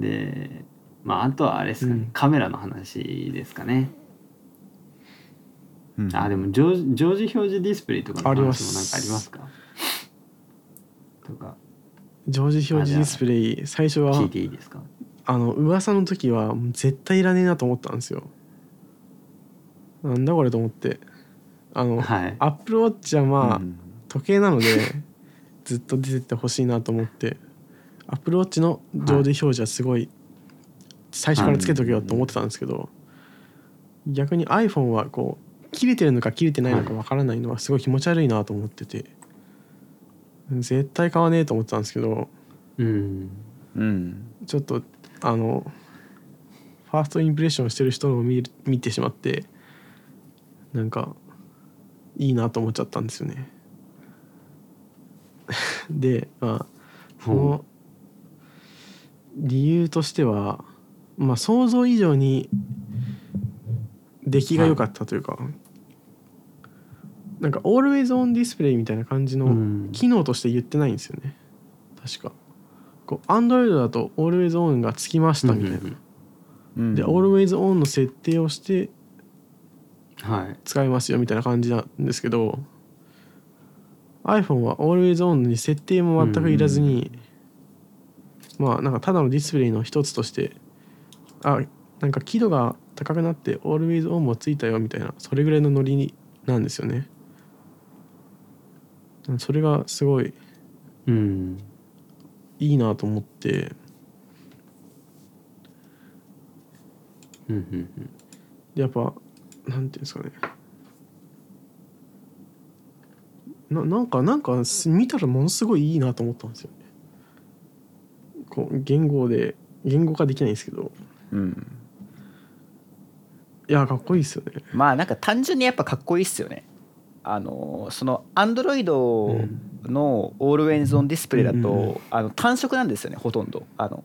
でまああとはあれですかね、うん。カメラの話ですかね。うん。あでも常時常時表示ディスプレイとかのありま話もなんすか？あります。かとか。常時表示ディスプレイ最初は聞いていいですか？あの噂の時はもう絶対いらねえなと思ったんですよ。なんだこれと思って。あの、はい。アップルウォッチはまあ、うん。時計なのでずっと出てってほしいなと思ってアップルウォッチの常時表示はすごい最初からつけとけよと思ってたんですけど、逆に iPhone はこう切れてるのか切れてないのかわからないのはすごい気持ち悪いなと思ってて絶対買わねえと思ってたんですけどうん。うん。ちょっとあのファーストインプレッションしてる人のを見る見てしまってなんかいいなと思っちゃったんですよね。でまあその理由としてはまあ想像以上に出来が良かったというか、なんか Always on Display みたいな感じのうん。機能として言ってないんですよね。確か。こう Android だと Always On がつきましたみたいな、うんで Always On の設定をしてはい。使えますよみたいな感じなんですけど iPhone は Always On に設定も全くいらずに、まあなんかただのディスプレイの一つとしてあなんか輝度が高くなって Always On もついたよみたいなそれぐらいのノリになんですよね。それがすごいうん。いいなと思って。うんうんでやっぱなんていうんですかね。ななんかなんかす見たらものすごいいいなと思ったんですよ。ねこう言語で言語化できないんですけどうん。いやかっこいいですよね。まあなんか単純にやっぱかっこいいっすよね。あのそのアンドロイドのオールウェイズオンディスプレイだと、うんうんうん。あの単色なんですよねほとんど。あの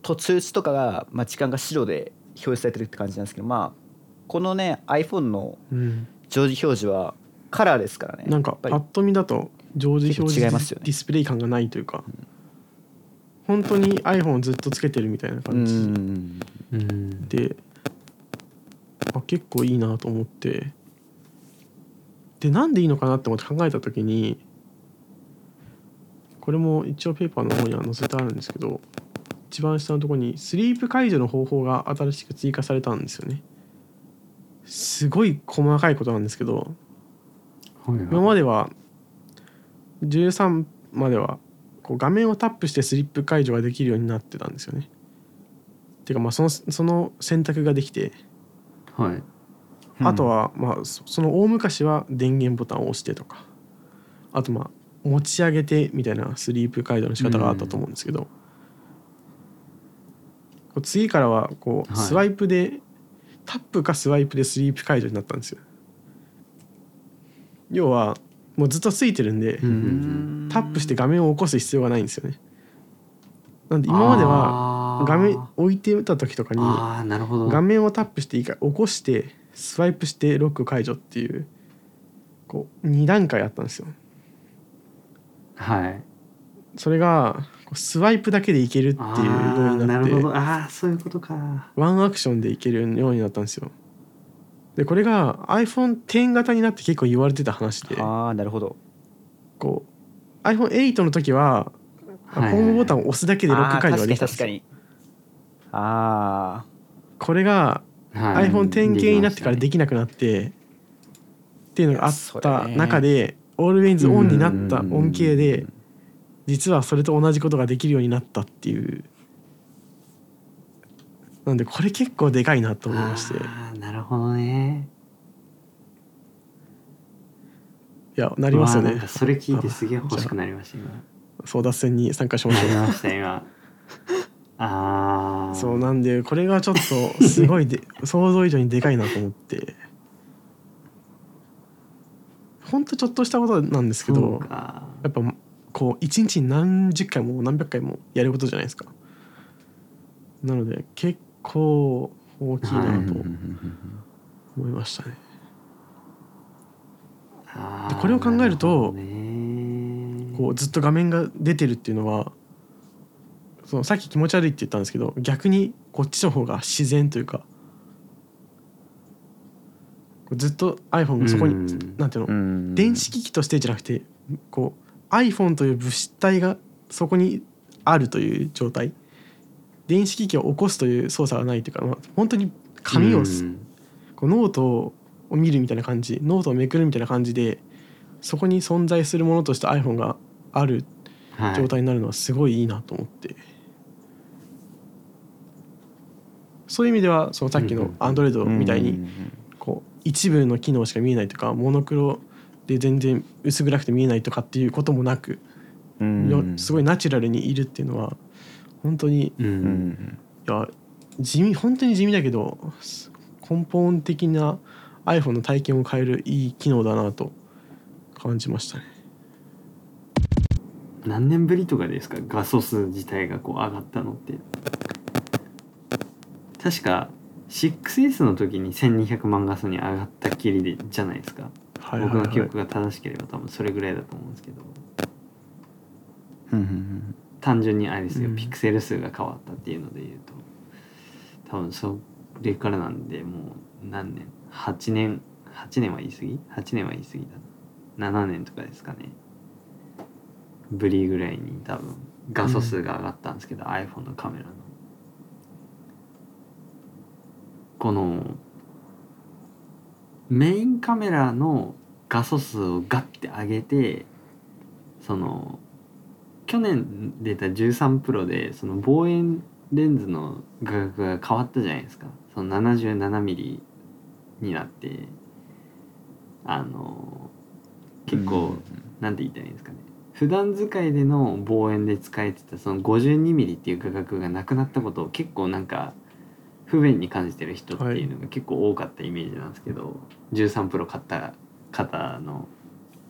と通知とかが、まあ、時間が白で表示されてるって感じなんですけどまあこのね iPhone のうん。常時表示はカラーですからね。なんかやっぱりパッと見だと常時表示ディスプレイ感がないというか本当に iPhone をずっとつけてるみたいなう感じんうん。であ結構いいなと思って。でなんでいいのかなって思って考えた時にこれも一応ペーパーの方には載せてあるんですけど一番下のところにスリープ解除の方法が新しく追加されたんですよね。すごい細かいことなんですけどはい今までは13まではこう画面をタップしてスリップ解除ができるようになってたんですよね。ていうかまあそのその選択ができて、はい。あとはまあそその大昔は電源ボタンを押してとか。あとまあ持ち上げてみたいなスリープ解除の仕方があったと思うんですけど、こう次からはこうはい。スワイプで、タップかスワイプでスリープ解除になったんですよ。要はもうずっとついてるんで、タップして画面を起こす必要がないんですよね。なんで今までは画面置いてた時とかに画面をタップしていいか起こしてスワイプしてロック解除っていうこう2段階あったんですよ。はいそれがスワイプだけでいけるっていうようになってなるほどああそういうことかワンアクションでいけるようになったんですよ。でこれが iPhone10 型になって結構言われてた話で。ああなるほど。こう iPhone8 の時ははいホームボタンを押すだけでロック解除ができたんですよ。あこれがはい。iPhone10 系になってからでききなくなってっていうのがあっいやそたれ。ね中で Always On になったうん。恩恵で実はそれと同じことができるようになったっていうなんでこれ結構でかいなと思いまして。いああなるほどね。やなりますよね。それ聞いてすげえ欲しくなりました今。争奪戦に参加しました今 ああそうなんでこれがちょっとすごいで 想像以上にでかいなと思って。ほんとちょっとしたことなんですけどか。やっぱこう一日に何十回も何百回もやることじゃないですか。なので結構大きいなと思いましたね、でこれを考えるとこうずっと画面が出てるっていうのはそのさっき気持ち悪いって言ったんですけど逆にこっちの方が自然というかずっと iPhone がそこに、うん。なんていうの、うん。電子機器としてじゃなくてこう iPhone という物質体がそこにあるという状態電子機器を起こすという操作がないというか、まあ、本当に紙をす、うん。こうノートを見るみたいな感じノートをめくるみたいな感じでそこに存在するものとして iPhone があるはい状態になるのはすごいいいなと思って、そういう意味ではそのさっきの Android みたいにうんこう一部の機能しか見えないとかモノクロで全然薄暗くて見えないとかっていうこともなく、うん。よすごいナチュラルにいるっていうのは本当に。ううん。んいや地味本当に地味だけど根本的な iPhone の体験を変えるいい機能だなと感じましたね。何年ぶりとかですか？画素数自体がこう上がったのって。確か 6S の時に1200万画素に上がったっきりでじゃないですか、はいはいはい。僕の記憶が正しければ多分それぐらいだと思うんですけど。うんうん単純にあれですよ、うん。ピクセル数が変わったっていうので言うと。多分それからなんでもう何年？8年？8年は言い過ぎ ?8 年は言い過ぎだな。7年とかですかね。ぶりぐらいに多分画素数が上がったんですけど、iPhone のカメラの。このメインカメラの画素数をガッて上げてその去年出た13プロでその望遠レンズの画角が変わったじゃないですか。その77ミリになってあの結構、なんて言ったらいいんですかね。普段使いでの望遠で使えてたその52ミリっていう画角がなくなったことを結構なんか不便に感じてる人っていうのが結構多かったイメージなんですけど、13プロ買った方の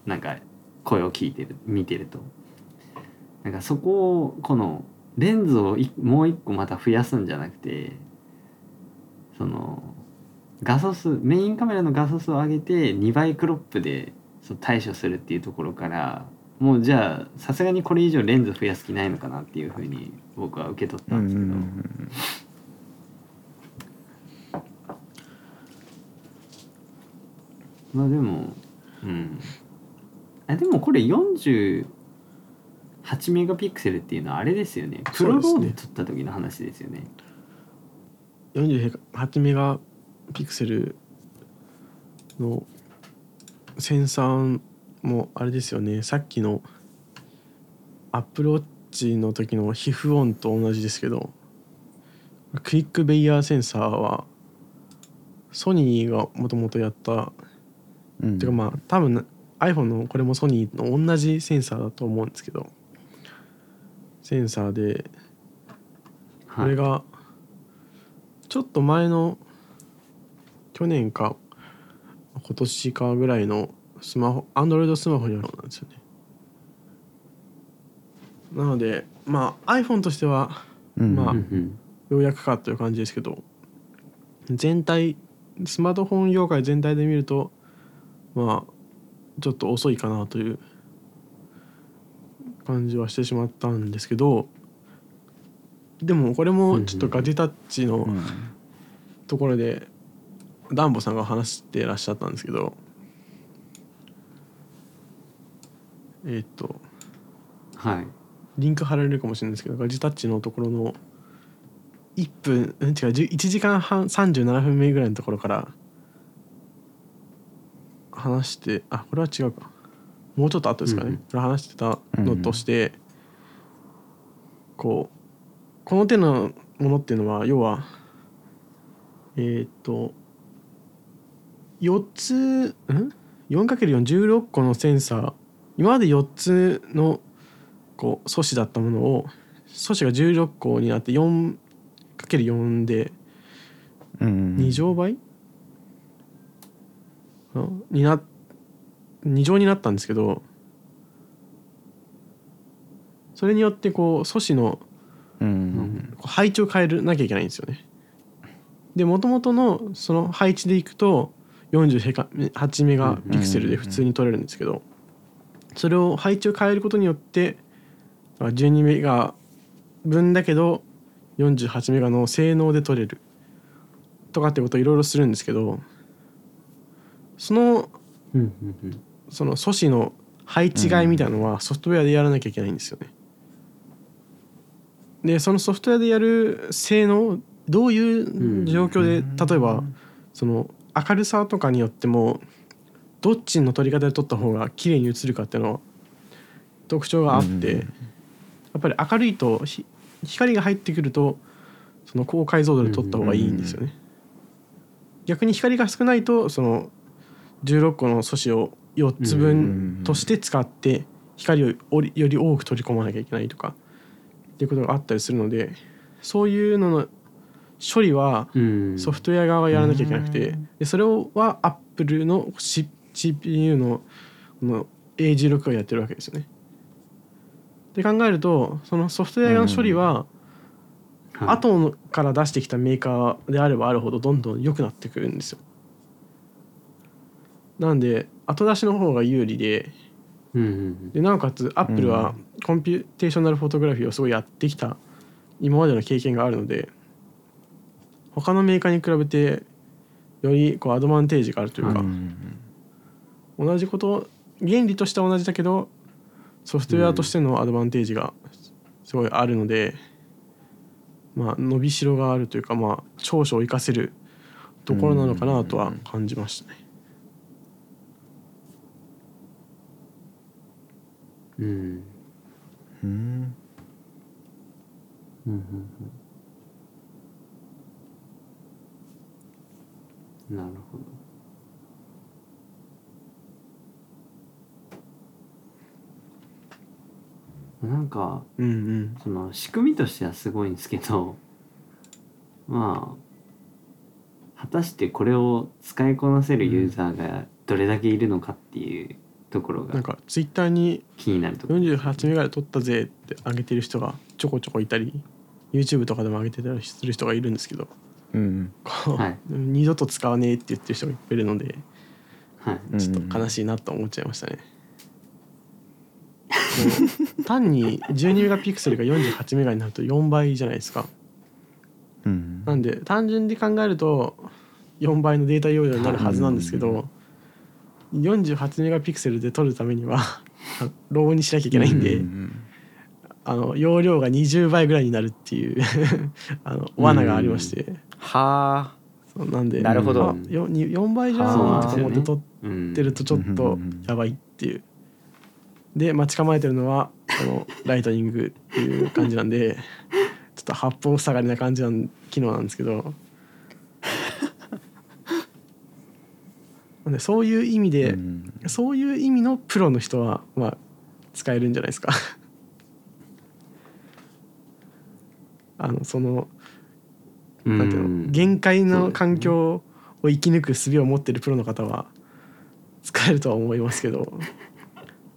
なんか声を聞いてる見てるとなんかそこをこのレンズをいもう一個また増やすんじゃなくてその画素数メインカメラの画素数を上げて2倍クロップでそう対処するっていうところからもうじゃあさすがにこれ以上レンズ増やす気ないのかなっていうふうに僕は受け取ったうんんですけど、うんまあでもうん。あでもこれ48メガピクセルっていうのはあれですよね。プロロールで撮った時の話ですよね。48メガピクセルのセンサーもあれですよね。さっきのアップルウォッチの時の皮膚音と同じですけどクイックベイヤーセンサーはソニーがもともとやった、うん。てかまあ多分 iPhone のこれもソニーの同じセンサーだと思うんですけどセンサーでこはい。れがちょっと前の去年か今年かぐらいのスマホ Android スマホにあるんですよね。なのでまあ iPhone としてはうんまあようやくかという感じですけど全体スマートフォン業界全体で見るとまあちょっと遅いかなという感じはしてしまったんですけどでもこれもちょっとガジェタッチのうん。ところでダンボさんが話してらっしゃったんですけどえっ、とはい。リンク貼られるかもしれないですけどガジェタッチのところの1分うん違う10 1時間半37分目ぐらいのところから話してあこれは違うかもうちょっと後ですかね、うん話してたのとして、こうこの手のものっていうのは要はえっ、と4つん？4×416 個のセンサー今まで4つのこう素子だったものを素子が16個になって 4×4 でうん2乗倍、あにな2乗になったんですけどそれによってこう素子のうん配置を変えるなきゃいけないんですよね。でもともとのその配置でいくと48メガピクセルで普通に撮れるんですけどそれを配置を変えることによって12メガ分だけど48メガの性能で取れる。とかってことをいろいろするんですけどそのうんうんうんその素子の配置換えみたいなのはソフトウェアでやらなきゃいけないんですよね。でそのソフトウェアでやる性能どういう状況で例えばその明るさとかによってもどっちの撮り方で撮った方が綺麗に映るかっていうのは特徴があって、うんやっぱり明るいとひ光が入ってくるとその高解像度で撮った方がいいんですよね。逆に光が少ないとその16個の素子を4つ分として使って光をより多く取り込まなきゃいけないとかっていうことがあったりするのでそういうのの処理はうん。ソフトウェア側がやらなきゃいけなくてでそれはアップルの CPU のこの A16 がやってるわけですよね。で考えるとそのソフトウェアの処理ははい。後から出してきたメーカーであればあるほどどんどん良くなってくるんですよ。なんで後出しの方が有利で。でなおかつアップルは computational photography をすごいやってきた今までの経験があるので他のメーカーに比べてよりこうアドバンテージがあるというか、同じこと原理としては同じだけどソフトウェアとしてのアドバンテージがすごいあるので、まあ伸びしろがあるというかまあ長所を生かせるところなのかなとは感じましたね。うん。うんうんうんうんなるほど。なんかうんうん。その仕組みとしてはすごいんですけどまあ果たしてこれを使いこなせるユーザーがどれだけいるのかっていうところがなんかツイッターに気になるところ。48メガで撮ったぜって上げてる人がちょこちょこいたり YouTube とかでも上げてたりする人がいるんですけど。うんこう、はい。二度と使わねえって言ってる人がいっぱいいるのではい。ちょっと悲しいなと思っちゃいましたね。単に12メガピクセルが48メガになると4倍じゃないですか。うんなんで単純で考えると4倍のデータ容量になるはずなんですけど、48メガピクセルで撮るためには ローにしなきゃいけないんで、うんあの容量が20倍ぐらいになるっていう あの罠がありまして、はあ。そうなんでなるほど。あよに4倍じゃんと思って撮っうんてるとちょっとやばいっていう。で待ち構えてるのはこのライトニングっていう感じなんでちょっと八方塞がりな感じの機能なんですけどそういう意味で、うん。そういう意味のプロの人はまあ使えるんじゃないですか。あのそのなんていうの限界の環境を生き抜く術を持ってるプロの方は使えるとは思いますけど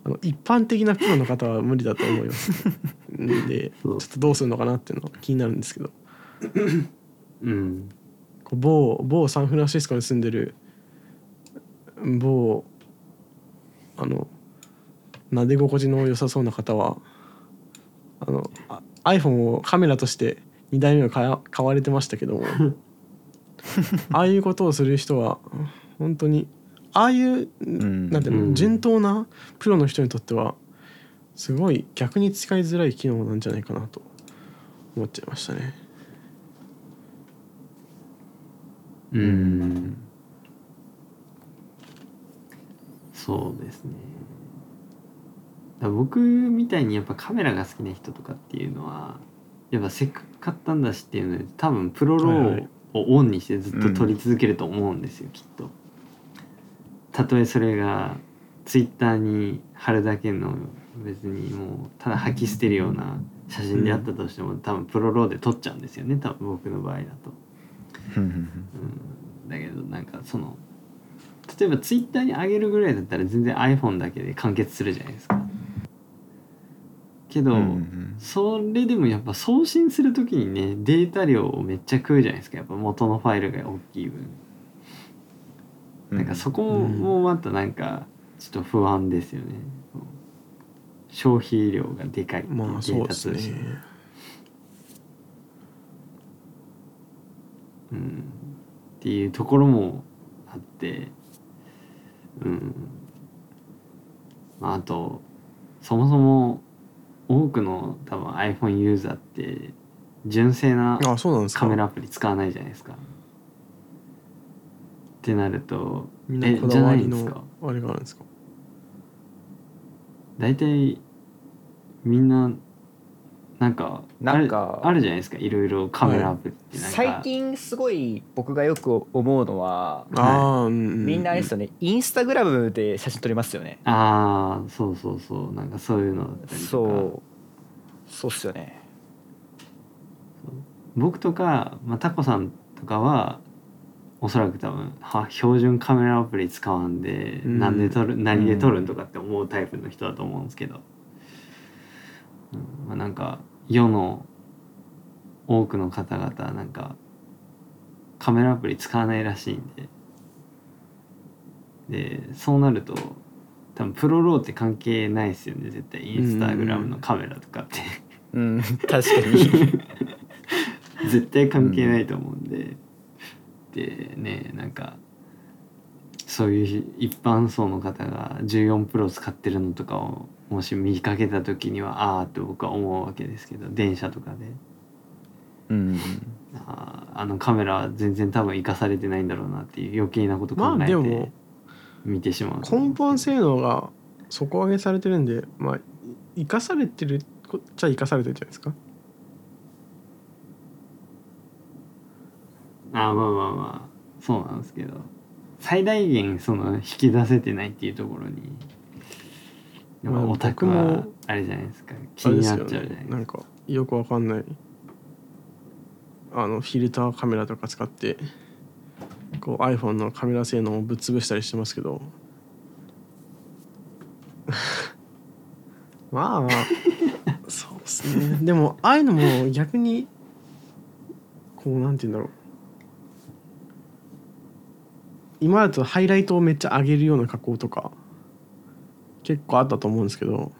あの一般的なプロの方は無理だと思いますんで ちょっとどうするのかなっていうのは気になるんですけど。うん。こう某某サンフランシスコに住んでる某あの撫で心地の良さそうな方はあのあ iPhone をカメラとして2台目を買わ買われてましたけども ああいうことをする人は本当にああいう、ん。なんていうの、うん。順当なプロの人にとってはすごい逆に使いづらい機能なんじゃないかなと思っちゃいましたね。うんそうですね。だ僕みたいにやっぱカメラが好きな人とかっていうのはやっぱせっかく買ったんだしっていうので多分プロローをオンにしてずっと撮り続けると思うんですよ、きっと。たとえそれがツイッターに貼るだけの別にもうただ吐き捨てるような写真であったとしても、多分プロローで撮っちゃうんですよね多分僕の場合だと。うん。うん。だけどなんかその例えばツイッターに上げるぐらいだったら全然 iPhone だけで完結するじゃないですか。けど、うんうん、それでもやっぱ送信する時にねデータ量をめっちゃ食うじゃないですかやっぱ元のファイルが大きい分。うん、なんかそこもまたなんかちょっと不安ですよね。消費量がでかいっていうデータ通信。まあうん、っていうところもあってうん。まああとそもそも多くの多分 iPhone ユーザーって純正なあそうなんですか？カメラアプリ使わないじゃないですか。ってなるとみんなえじゃないんですか？のあれがあるんですか？大体みんななんかなんかあるあるじゃないですか。いろいろカメラアプリって。最近すごい僕がよく思うのはああ、うんうん、みんなあれですよね。インスタグラムで写真撮りますよね。ああそうそうそう。なんかそういうのそう。そうっすよね。僕とか、まあ、タコさんとかはおそらく多分は標準カメラアプリ使わんで、うん。なんで撮る何で撮るん。とかって思うタイプの人だと思うんですけど、うん。まあ、なんか世の多くの方々なんかカメラアプリ使わないらしいんで。でそうなると多分プロローって関係ないですよね。絶対インスタグラムのカメラとかって。うん。確かに。絶対関係ないと思うんで、でねなんかそういう一般層の方が14プロ使ってるのとかをもし見かけた時にはああって僕は思うわけですけど電車とかで。うんあーあのカメラは全然多分生かされてないんだろうなっていう余計なこと考えて見てしまう。と思うん根本性能が底上げされてるんでまあ生かされてるこっちゃ生かされてるじゃないですか。あーまあまあまあ。そうなんですけど。最大限その引き出せてないっていうところにまあオタクもあれじゃないですか。気になっちゃうじゃないですか。なんかよくわかんない。あのフィルターカメラとか使ってこう iPhone のカメラ性能をぶっ潰したりしてますけど。まあそうですね。でもああいうのも逆にこうなんて言うんだろう。今だとハイライトをめっちゃ上げるような加工とか結構あったと思うんですけど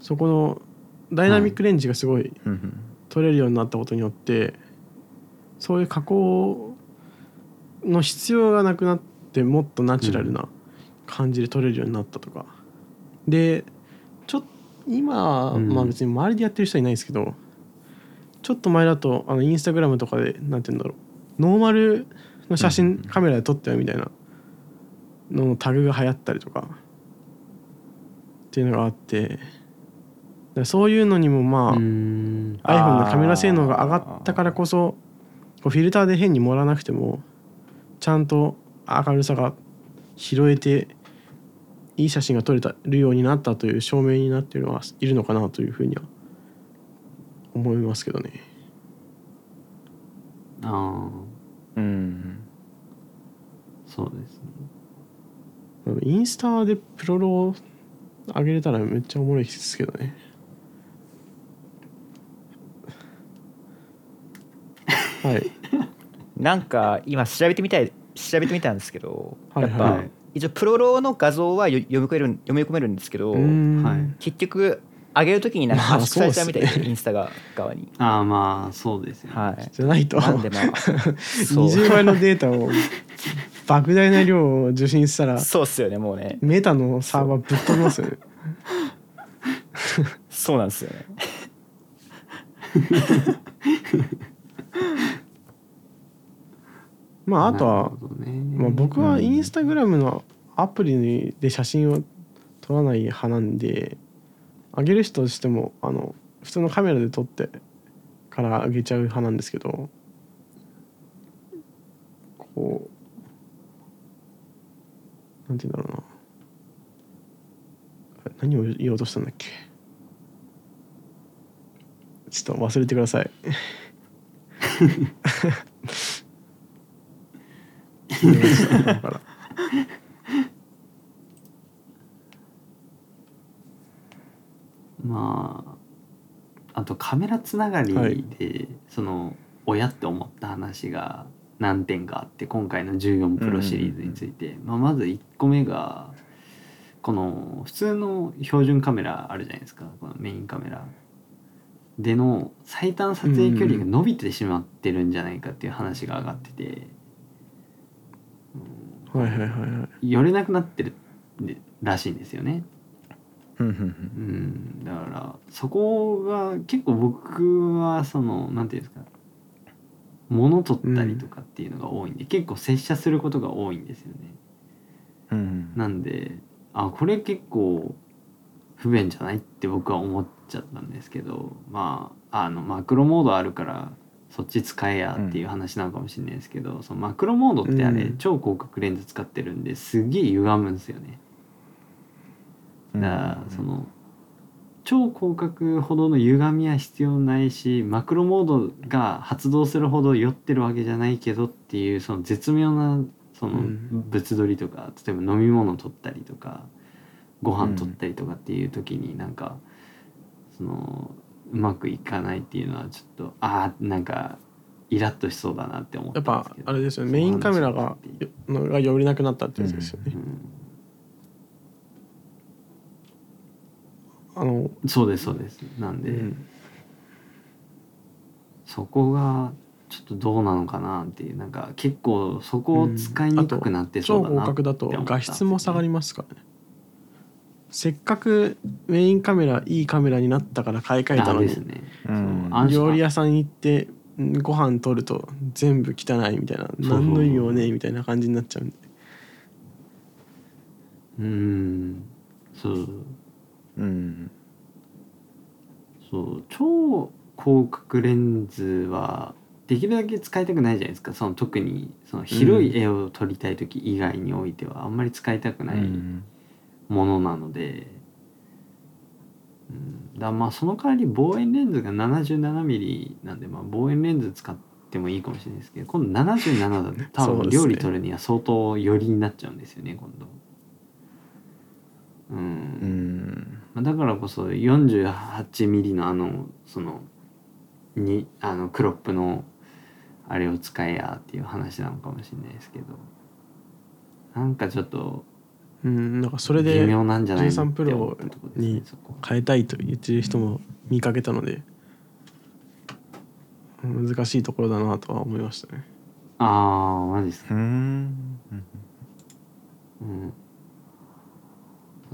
そこのダイナミックレンジがすごいうん取れるようになったことによってそういう加工の必要がなくなってもっとナチュラルな感じで撮れるようになったとか、でちょっ今、うん。まあ別に周りでやってる人はいないですけどちょっと前だとあのインスタグラムとかでなんて言うんだろう。ノーマルの写真カメラで撮ったよみたいなののタグが流行ったりとかっていうのがあってそういうのにもまあ、うーん。iPhone のカメラ性能が上がったからこそこうフィルターで変に盛らなくてもちゃんと明るさが拾えていい写真が撮れたるようになったという証明になっているのはいるのかなというふうには思いますけどね。ああうん。そうですね。インスタでプロロを上げれたらめっちゃおもろいですけどね。はい。なんか今調べてみたい調べてみたんですけど、はいやっぱ、はい一応プロローの画像はよ読み込める読み込めるんですけど、はい結局上げるときになんかまあ圧縮されちゃうみたいで、そうっすねインスタが側に。ああまあそうですよね、はい。じゃないとなんでまあ そう20倍のデータを莫大な量を受信したらそうっすよねもうねメタのサーバーぶっ飛びますよね。そうなんですよね。まああとはねまあ、僕はインスタグラムのアプリで写真を撮らない派なんで上げる人としてもあの普通のカメラで撮ってから上げちゃう派なんですけどこうなんて言うんだろうな。何を言おうとしたんだっけ？ちょっと忘れてください。まああとカメラつながりで、はい。その親って思った話が何点かあって今回の14プロシリーズについて、まあ、まず1個目がこの普通の標準カメラあるじゃないですか。このメインカメラ。での最短撮影距離が伸びてしまってるんじゃないかっていう話が上がってて、はいはいはいはい。寄れなくなってるらしいんですよね。うんうん。うん、だからそこが結構僕はそのなんていうんですか物取ったりとかっていうのが多いんで、結構接写することが多いんですよね。うんうんなんであこれ結構不便じゃないって僕は思っちゃったんですけどまああのマクロモードあるからそっち使えやっていう話なのかもしれないですけど、そのマクロモードってあれ、うん超広角レンズ使ってるんですげえ歪むんですよね。だからその超広角ほどの歪みは必要ないしマクロモードが発動するほど酔ってるわけじゃないけどっていうその絶妙なそのうん。物撮りとか、例えば飲み物取ったりとかご飯取ったりとかっていう時になんか、そのうまくいかないっていうのはちょっとああんかイラッとしそうだなって思ったやっんですけど。ぱあれですよね。メインカメラがのが寄れなくなったってやつですよね、あの、うんそうですそうです。なんで、うん。そこがちょっとどうなのかなっていうなんか結構そこを使いにくくなってそ超うだな広角だとって思った。ん。ですよね画質も下がりますからね。せっかくメインカメラいいカメラになったから買い替えたのに、ね、うん。料理屋さん行ってんご飯取ると全部汚いみたいな。そう。何の意味もねえみたいな感じになっちゃうんで。うん。そううん。そう超広角レンズはできるだけ使いたくないじゃないですか。その特にその広い絵を撮りたい時以外においてはあんまり使いたくないものなので、うん、だまあその代わり望遠レンズが 77mm なんでまあ望遠レンズ使ってもいいかもしれないですけど今度77だと多分料理撮るには相当寄りになっちゃうんですよね今度。うん。うん。まあだからこそ 48mm のあのそのにあのクロップのあれを使えやっていう話なのかもしれないですけど。なんかちょっとうんなんかそれ微で妙なんじゃないの？13って思ったところですねに変えたいと言ってる人も見かけたので難しいところだなとは思いましたね。ああマジですか。うん。うん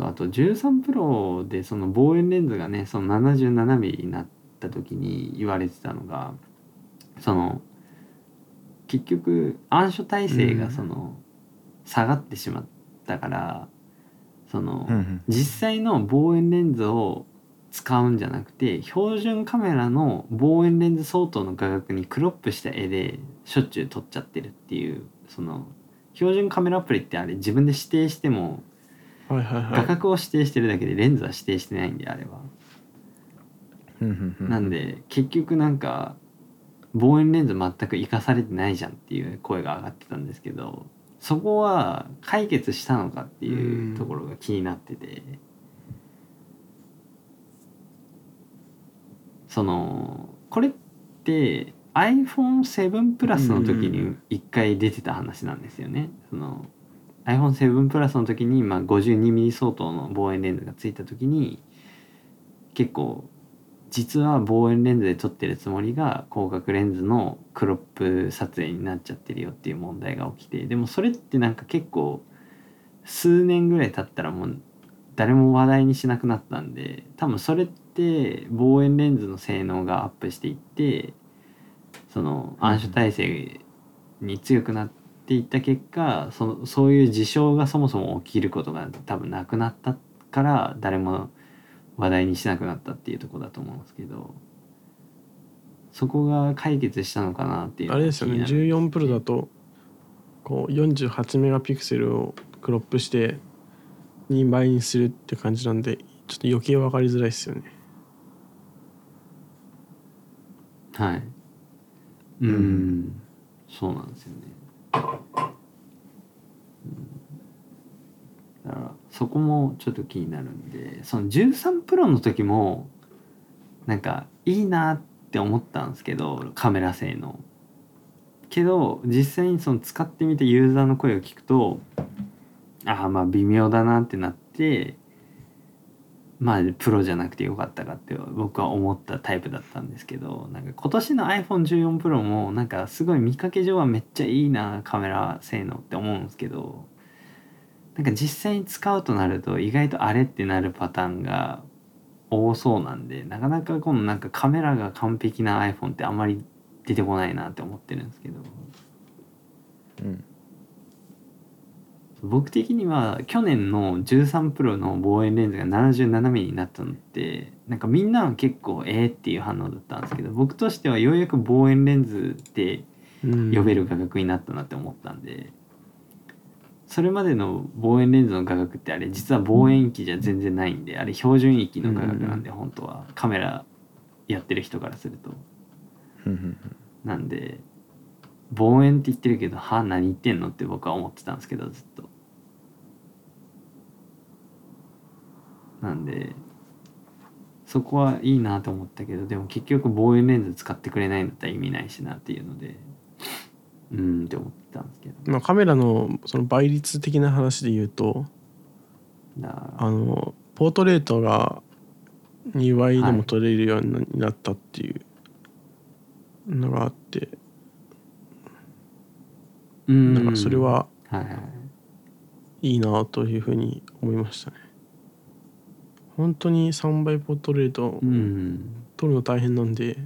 そうあと13プロでその望遠レンズがねその 77mm になった時に言われてたのがその結局暗所耐性がその下がってしまったからそのうん。実際の望遠レンズを使うんじゃなくて標準カメラの望遠レンズ相当の画角にクロップした絵でしょっちゅう撮っちゃってるっていうその標準カメラアプリってあれ自分で指定してもはいはいはい画角を指定してるだけでレンズは指定してないんであれは。なんで結局なんか望遠レンズ全く生かされてないじゃんっていう声が上がってたんですけどそこは解決したのかっていうところが気になっててそのこれって iPhone7 プラスの時に一回出てた話なんですよね。その iPhone7 プラスの時に、まあ、52mm 相当の望遠レンズがついた時に結構実は望遠レンズで撮ってるつもりが広角レンズのクロップ撮影になっちゃってるよっていう問題が起きてでもそれってなんか結構数年ぐらい経ったらもう誰も話題にしなくなったんで多分それって望遠レンズの性能がアップしていってその暗所耐性に強くなっていった結果そのそういう事象がそもそも起きることが多分なくなったから誰も話題にしなくなったっていうところだと思うんですけどそこが解決したのかなっていうあれですよね。気になる。14プロだとこう48メガピクセルをクロップして2倍にするって感じなんでちょっと余計分かりづらいですよね。はい。うん、そうなんですよね、うん、だからそこもちょっと気になるんでその13プロの時もなんかいいなって思ったんですけどカメラ性能。けど実際にその使ってみてユーザーの声を聞くとああまあ微妙だなってなってまあプロじゃなくてよかったかって僕は思ったタイプだったんですけどなんか今年の iPhone14 Pro もなんかすごい見かけ上はめっちゃいいなカメラ性能って思うんですけどなんか実際に使うとなると意外とあれってなるパターンが多そうなんでなかなかこのなんかカメラが完璧な iPhone ってあんまり出てこないなって思ってるんですけど。うん。僕的には去年の13プロの望遠レンズが 77mm になったのってなんかみんなは結構ええっていう反応だったんですけど僕としてはようやく望遠レンズってうん。呼べる画角になったなって思ったんで、それまでの望遠レンズの画角ってあれ実は望遠域じゃ全然ないんであれ標準域の画角なんで本当は。カメラやってる人からすると。うんうん。なんで望遠って言ってるけどは何言ってんのって僕は思ってたんですけどずっとなんでそこはいいなと思ったけどでも結局望遠レンズ使ってくれないんだったら意味ないしなっていうのでうーんって思ってたんですけど。まあ、カメラのその倍率的な話で言うとあのポートレートが2倍でも撮れるようになったっていうのがあって、うん。なんかそれははいはい。いいなというふうに思いましたね。本当に3倍ポートレートうん。撮るの大変なんで。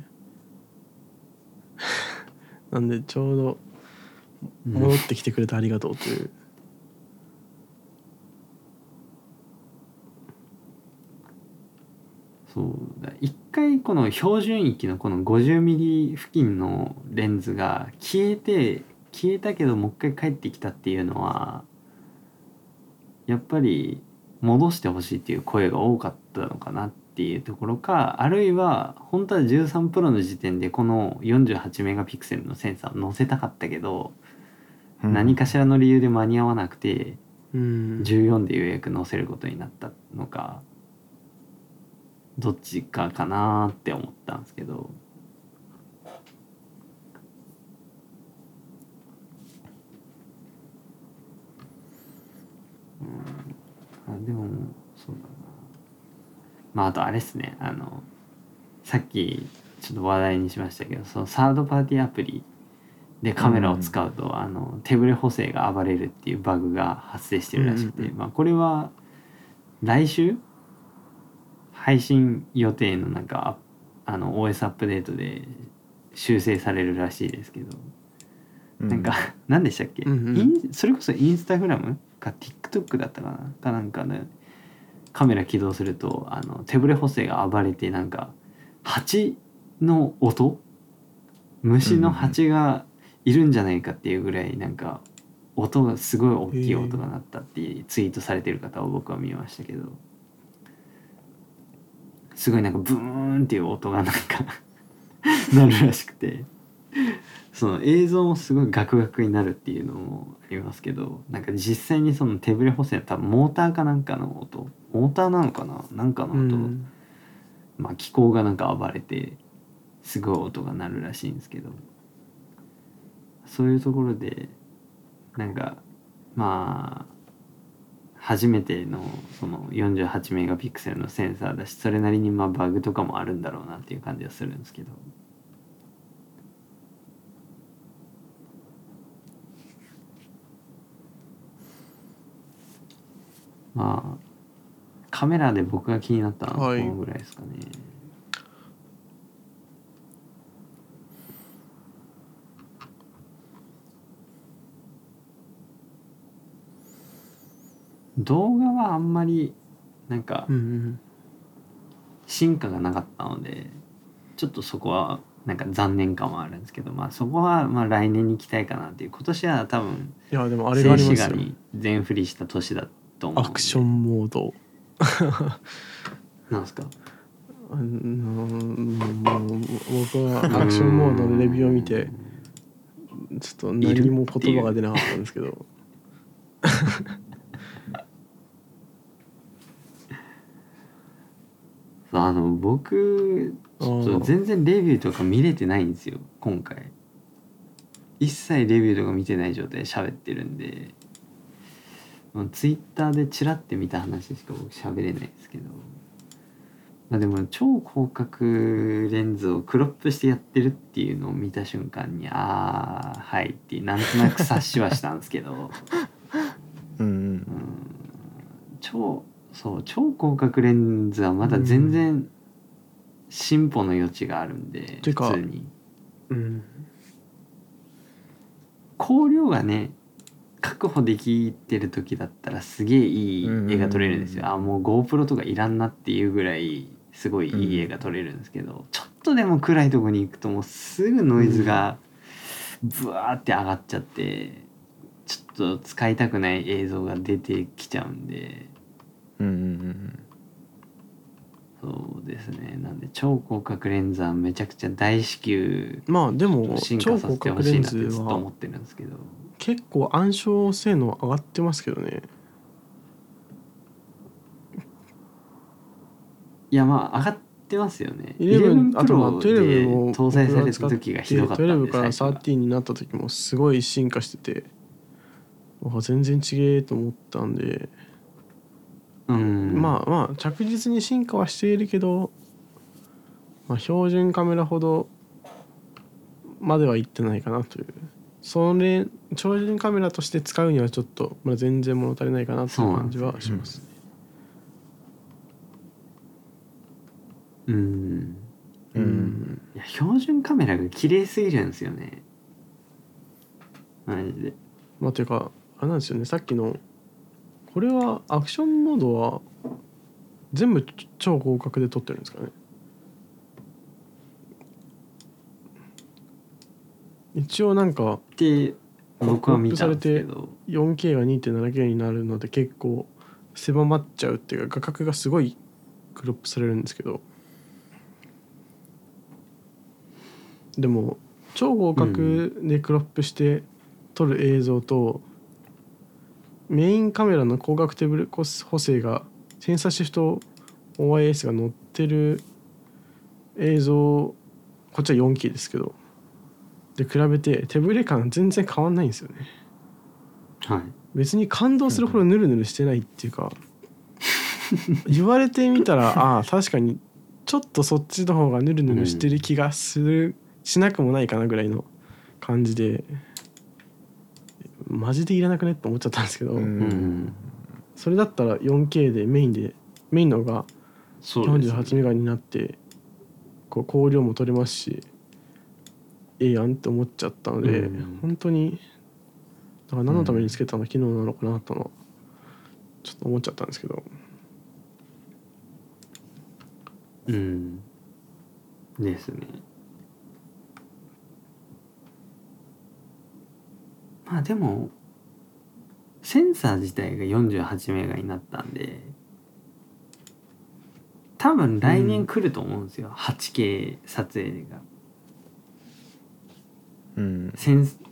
なんでちょうど戻ってきてくれてありがとうという、そうだ。一回この標準域のこの 50mm 付近のレンズが消えて消えたけどもう一回帰ってきたっていうのはやっぱり戻してほしいっていう声が多かったのかなっていうところかあるいは本当は13プロの時点でこの48メガピクセルのセンサーを載せたかったけど、うん。何かしらの理由で間に合わなくてうん。14でようやく載せることになったのかどっちかかなって思ったんですけどうんあでもそうだな。まああとあれっすね。あのさっきちょっと話題にしましたけどそのサードパーティーアプリでカメラを使うと、あの手ブレ補正が暴れるっていうバグが発生してるらしくて、うんうんうん。まあこれは来週配信予定のなんかああの OS アップデートで修正されるらしいですけど、うなんか何でしたっけ、うんうん。インそれこそインスタグラム？か TikTok だったかなかなんかでカメラ起動するとあの手ブレ補正が暴れてなんか蜂の音虫の蜂がいるんじゃないかっていうぐらいなんか音がすごい大きい音が鳴ったっていうツイートされてる方を僕は見ましたけど。すごいなんかブーンっていう音がなんか なるらしくてその映像もすごいガクガクになるっていうのもありますけどなんか実際にその手ブレ補正多分モーターかなんかの音モーターなのかななんかの音、うん。まあ気候がなんか暴れてすごい音が鳴るらしいんですけどそういうところでなんかまあ初めてのその48メガピクセルのセンサーだしそれなりにまあバグとかもあるんだろうなっていう感じはするんですけどまあカメラで僕が気になったのははい。このぐらいですかね、動画はあんまりなんかうんうん進化がなかったのでちょっとそこはなんか残念感はあるんですけどまあそこはまあ来年に期待かなっていう。今年は多分いやでもあれがあり静ますよ。止画に全振りした年だと思うアクションモード。なんですか？あのもう僕はアクションモードのレビューを見てちょっと何も言葉が出なかったんですけど。あの僕ちょっと全然レビューとか見れてないんですよ今回。一切レビューとか見てない状態で喋ってるんでツイッターでチラって見た話しか僕喋れないですけど。まあでも超広角レンズをクロップしてやってるっていうのを見た瞬間にああはいってなんとなく察しはしたんですけど。うんうん。超そう超広角レンズはまだ全然進歩の余地があるんでてか普通に。うん。光量がね確保できてる時だったらすげえいい絵が撮れるんですよ、あもう GoPro とかいらんなっていうぐらいすごいいい絵が撮れるんですけど、ちょっとでも暗いとこに行くともうすぐノイズがブワーって上がっちゃってちょっと使いたくない映像が出てきちゃうんで。うんうんそうですね。なんで超広角レンズはめちゃくちゃ大至急まあでも進化させてほしいなってずっと思はってるんですけど結構暗証性能上がってますけどね。いやまあ上がってますよね。11あとまあ11 Pro で12も搭載された時がひどかった。んで12から最初は13になった時もすごい進化してて。わ全然違えと思ったんで、うん。まあまあ着実に進化はしているけど、まあ、標準カメラほどまではいってないかなというそれ標準カメラとして使うにはちょっとまだ全然物足りないかなという感じはしますね。うん。ううん。んいや標準カメラが綺麗すぎるんですよね。マジで。まあというかあれなんですよね。さっきのこれはアクションモードは全部超広角で撮ってるんですかね一応なんかって僕は見たんですけど 4K が 2.7K になるので結構狭まっちゃうっていうか画角がすごいクロップされるんですけど。でも超広角でクロップして撮る映像と、メインカメラの光学テーブル補正がセンサーシフト OIS が載ってる映像こっちは 4K ですけどで比べて手ぶれ感全然変わんないんですよね。はい。別に感動するほどヌルヌルしてないっていうか言われてみたら ああ確かにちょっとそっちの方がヌルヌルしてる気がする、しなくもないかなぐらいの感じでマジでいらなくねって思っちゃったんですけど、うん。うんそれだったら 4K でメインでメインの方がそうですね。48メガになってこう光量も取れますしええやんって思っちゃったので、うん本当にだから何のためにつけたの機能なのかなとのちょっと思っちゃったんですけど。うん。ですね。まあでもセンサー自体が48メガになったんで多分来年来ると思うんですよ、8K 撮影がうん。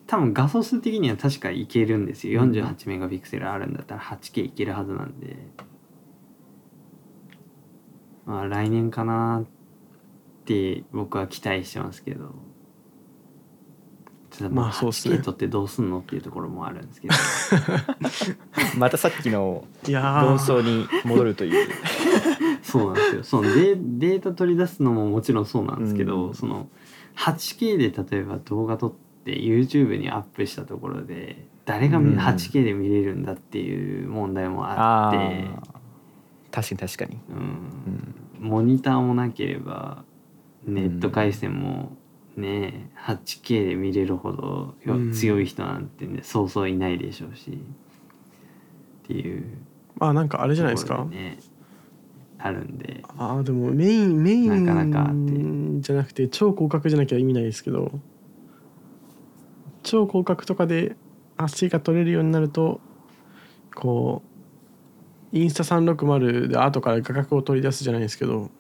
多分画素数的には確かいけるんですよ。48メガピクセルあるんだったら 8K いけるはずなんで。まあ来年かなって僕は期待してますけど。ただまあそうっすね。8K 撮ってどうすんのっていうところもあるんですけど。またさっきのいや論ー争に戻るという。そうなんですよ。そのデデータ取り出すのももちろんそうなんですけど、うん。その 8K で例えば動画撮って YouTube にアップしたところで誰がうん。8K で見れるんだっていう問題もあって、ー。確かに確かに、うん。モニターもなければネット回線もね 8K で見れるほど強い人なんてねそうそういないでしょうし。っていう。まあなんかあれじゃないですか？あるんで。ああでもメインメインなかなかって。じゃなくて超広角じゃなきゃ意味ないですけど。超広角とかで足が取れるようになるとこうインスタ360で後から画角を取り出すじゃないですけど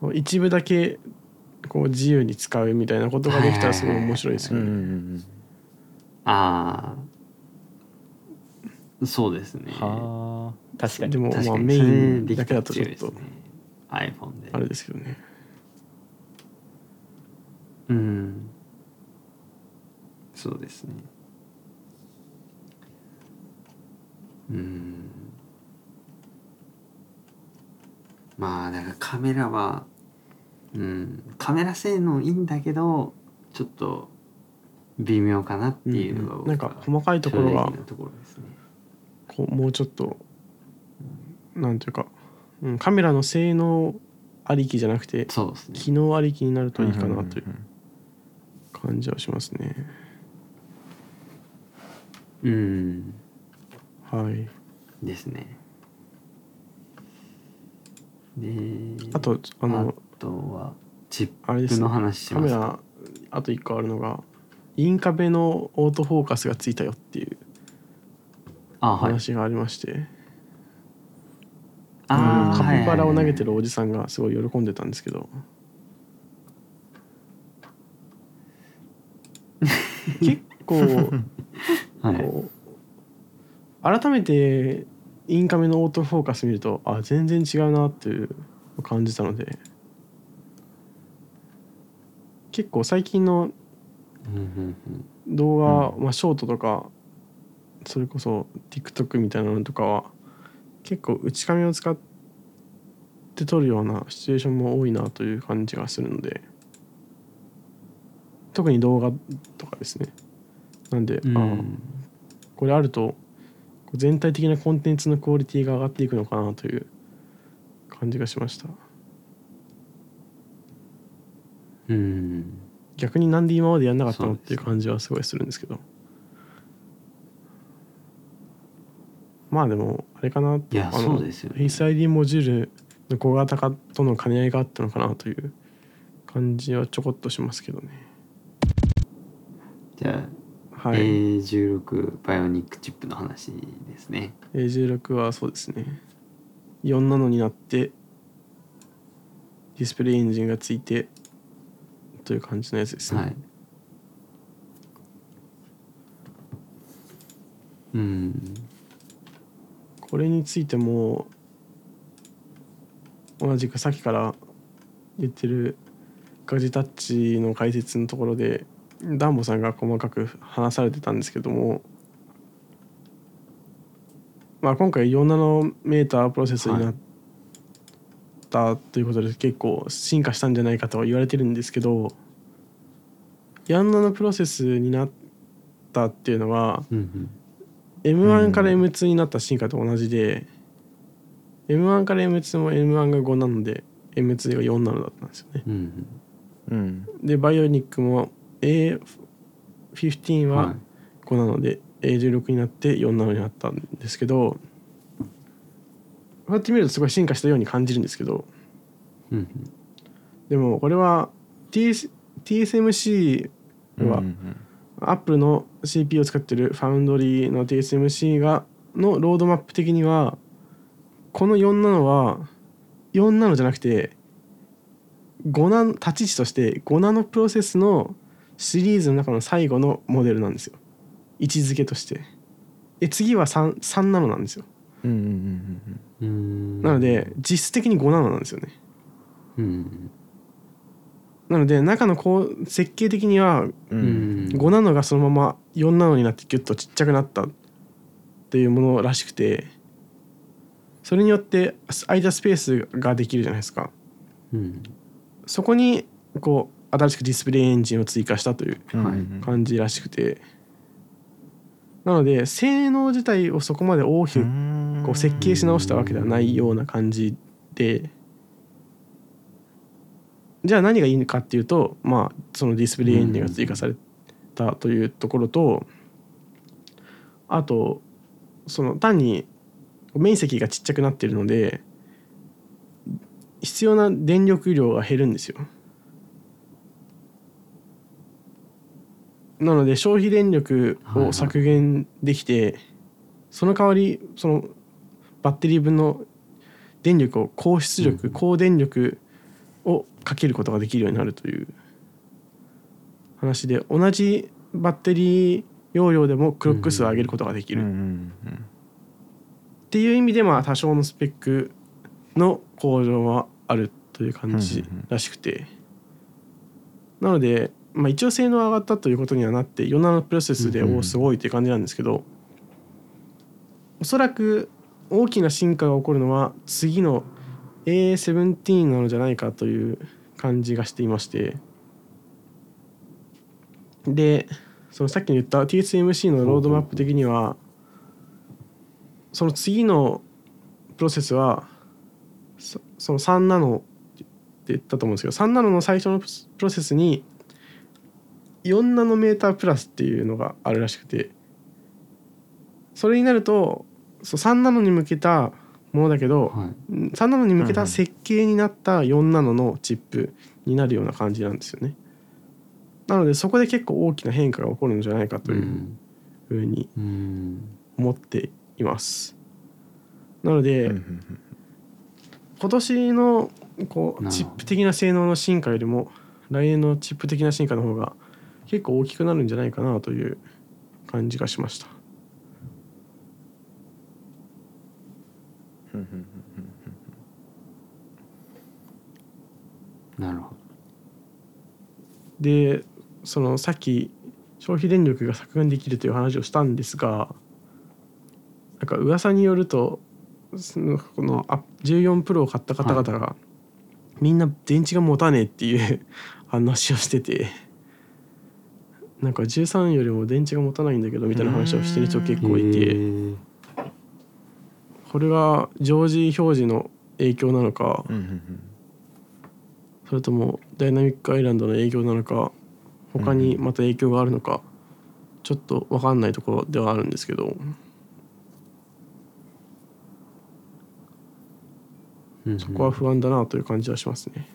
こう一部だけこう自由に使うみたいなことができたらすごい面白いですよね。んああそうですね。うんはあ確かに。でもまあメインだけだとちょっと iPhone であれですけどね。うん。そうですね。うん。まあだからカメラはうん。カメラ性能いいんだけどちょっと微妙かなっていうのが僕はなんか細かいところが正直なところですね。こうもうちょっとなんていうか、うん、カメラの性能ありきじゃなくてね。機能ありきになるといいかなという感じはしますね。うん。はい。ですね。であとあのあとはチップの話しますか。カメラあと一個あるのがインカメのオートフォーカスがついたよっていう話がありまして、あーカピバラを投げてるるおじさんがすごい喜んでたんですけど。結構はい。こう改めてインカメのオートフォーカス見るとあ全然違うなっていう感じたので。結構最近の動画、まあ、ショートとかそれこそ TikTok みたいなのとかは結構内カメを使って撮るようなシチュエーションも多いなという感じがするので特に動画とかですね。なんで、うん。ああこれあると全体的なコンテンツのクオリティが上がっていくのかなという感じがしました。うん。逆になんで今までやんなかったのっていう感じはすごいするんですけどまあでもあれかなといやそうですよね。Face ID モジュールの小型化との兼ね合いがあったのかなという感じはちょこっとしますけどね。じゃあ、はい、A16 バイオニックチップの話ですね。A16 はそうですね。4ナノになってディスプレイエンジンがついてという感じのやつですね、はい。うんこれについても同じくさっきから言ってるガジタッチの解説のところでダンボさんが細かく話されてたんですけども、まあ、今回4ナノメータープロセスになったということで結構進化したんじゃないかとは言われてるんですけど4ナノプロセスになったっていうのは M1 から M2 になった進化と同じで、M1 から M2 も M1 が5なので M2 が4なのだったんですよね。うんうん。でバイオニックも A15 うんははい。5なので A16 になって4なのになったんですけどこうやって見るとすごい進化したように感じるんですけどうんうん。でもこれは TS TSMC は、うんアップルの CPU を使ってるファウンドリーの TSMC がのロードマップ的にはこの4ナノは4ナノじゃなくて5ナノ立ち位置として5ナノプロセスのシリーズの中の最後のモデルなんですよ。位置づけとして。で次は 3, 3ナノなんですよ。うんうんうんうんなので実質的に5ナノなんですよね。うんなので中のこう設計的にはううん。ん5ナノがそのまま4ナノになってギュッとちっちゃくなったっていうものらしくてそれによって空いたスペースができるじゃないですか。うん。そこにこう新しくディスプレイエンジンを追加したという感じらしくて。なので性能自体をそこまで大きくこう設計し直したわけではないような感じでじゃあ何がいいのかっていうとまあそのディスプレイエンジンが追加されたというところとあとその単に面積がちっちゃくなってるので必要な電力量が減るんですよ。なので消費電力を削減できて、その代わりそのバッテリー分の電力を高出力、うん高電力をかけることができるようになるという話で同じバッテリー容量でもクロック数を上げることができる、っていう意味でまあ多少のスペックの向上はあるという感じらしくて、なので、まあ、一応性能上がったということにはなって4ナノプロセスでおおすごいという感じなんですけどおそらく大きな進化が起こるのは次の A17 なのじゃないかという感じがしていまして。でそのさっき言った TSMC のロードマップ的にはその次のプロセスはその3ナノって言ったと思うんですけど3ナノの最初のプロセスに4ナノメータープラスっていうのがあるらしくて。それになるとそう3ナノに向けたものだけど、はい3ナノに向けた設計になった4ナノのチップになるような感じなんですよね。なのでそこで結構大きな変化が起こるんじゃないかといううんふうにうん思っています。なので、今年のこうチップ的な性能の進化よりも来年のチップ的な進化の方が結構大きくなるんじゃないかなという感じがしました。うんうんなるほど。でそのさっき消費電力が削減できるという話をしたんですがなんか噂によるとそのこのあ14プロを買った方々が、みんな電池が持たねえっていう 話をしててなんか13よりも電池が持たないんだけどみたいな話をしてる人結構いへてーこれが常時表示の影響なのかうんうんそれともダイナミックアイランドの影響なのか他にまた影響があるのかちょっと分かんないところではあるんですけど。うんそこは不安だなという感じはしますね。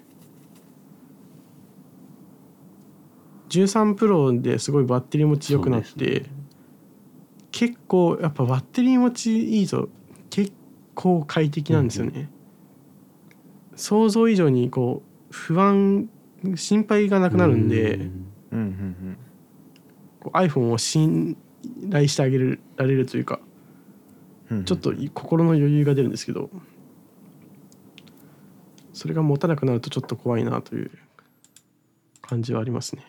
13プロですごいバッテリー持ち良くなって、結構やっぱバッテリー持ちいいと結構快適なんですよね。想像以上にこう不安心配がなくなるんで、う iPhone を信頼してあげられるというかうんちょっと心の余裕が出るんですけどそれが持たなくなるとちょっと怖いなという感じはありますね。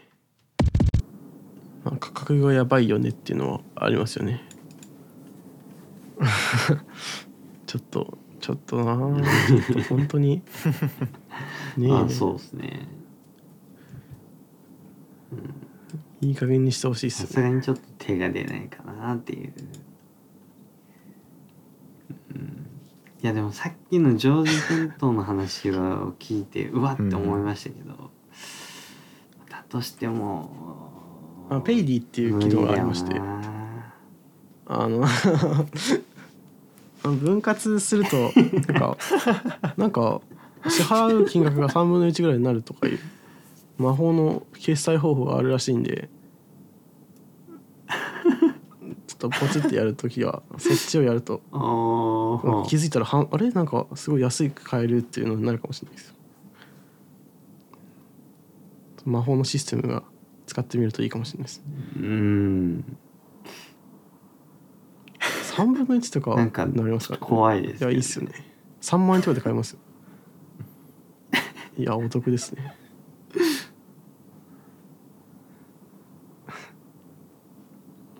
まあ、価格がやばいよねっていうのはありますよね。ちょっとちょっとな。あ ちょっと本当に。ねえ。あそうですね。いい加減にしてほしいっす。さすがにちょっと手が出ないかなっていう、うん、いやでもさっきの常時点灯の話を聞いてうわって思いましたけど、だとしてもあペイディっていう機能がありまして。あの 分割するとなんか なんか支払う金額が3分の1ぐらいになるとかいう魔法の決済方法があるらしいんでちょっとポチってやるときはそっちをやると気づいたらはんあれ？なんかすごい安いく買えるっていうのになるかもしれないですよ。魔法のシステムが使ってみるといいかもしれないです。うん3分の1とかなんかなりますから、ね、怖いですけどいやいいっすよね。3万円とかで買えますよ。いやお得ですね。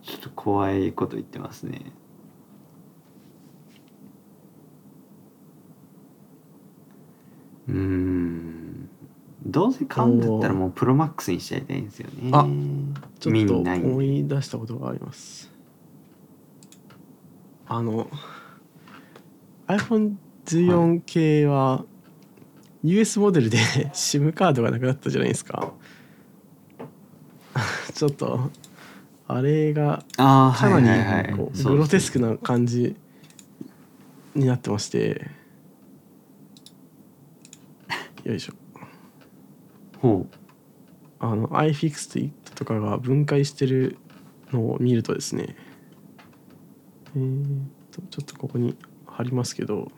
ちょっと怖いこと言ってますね。うーん。どうせ買うんだったらもうプロマックスにしちゃいたいんですよね。あちょっと思い出したことがありますあの iPhone14 系は US モデルで SIM カードがなくなったじゃないですか。ちょっとあれがああはいかなはいはい。りこうそうグロテスクな感じになってまして。よいしょ。ほあの iFixit とかが分解してるのを見るとですねえー、とちょっとここに貼りますけど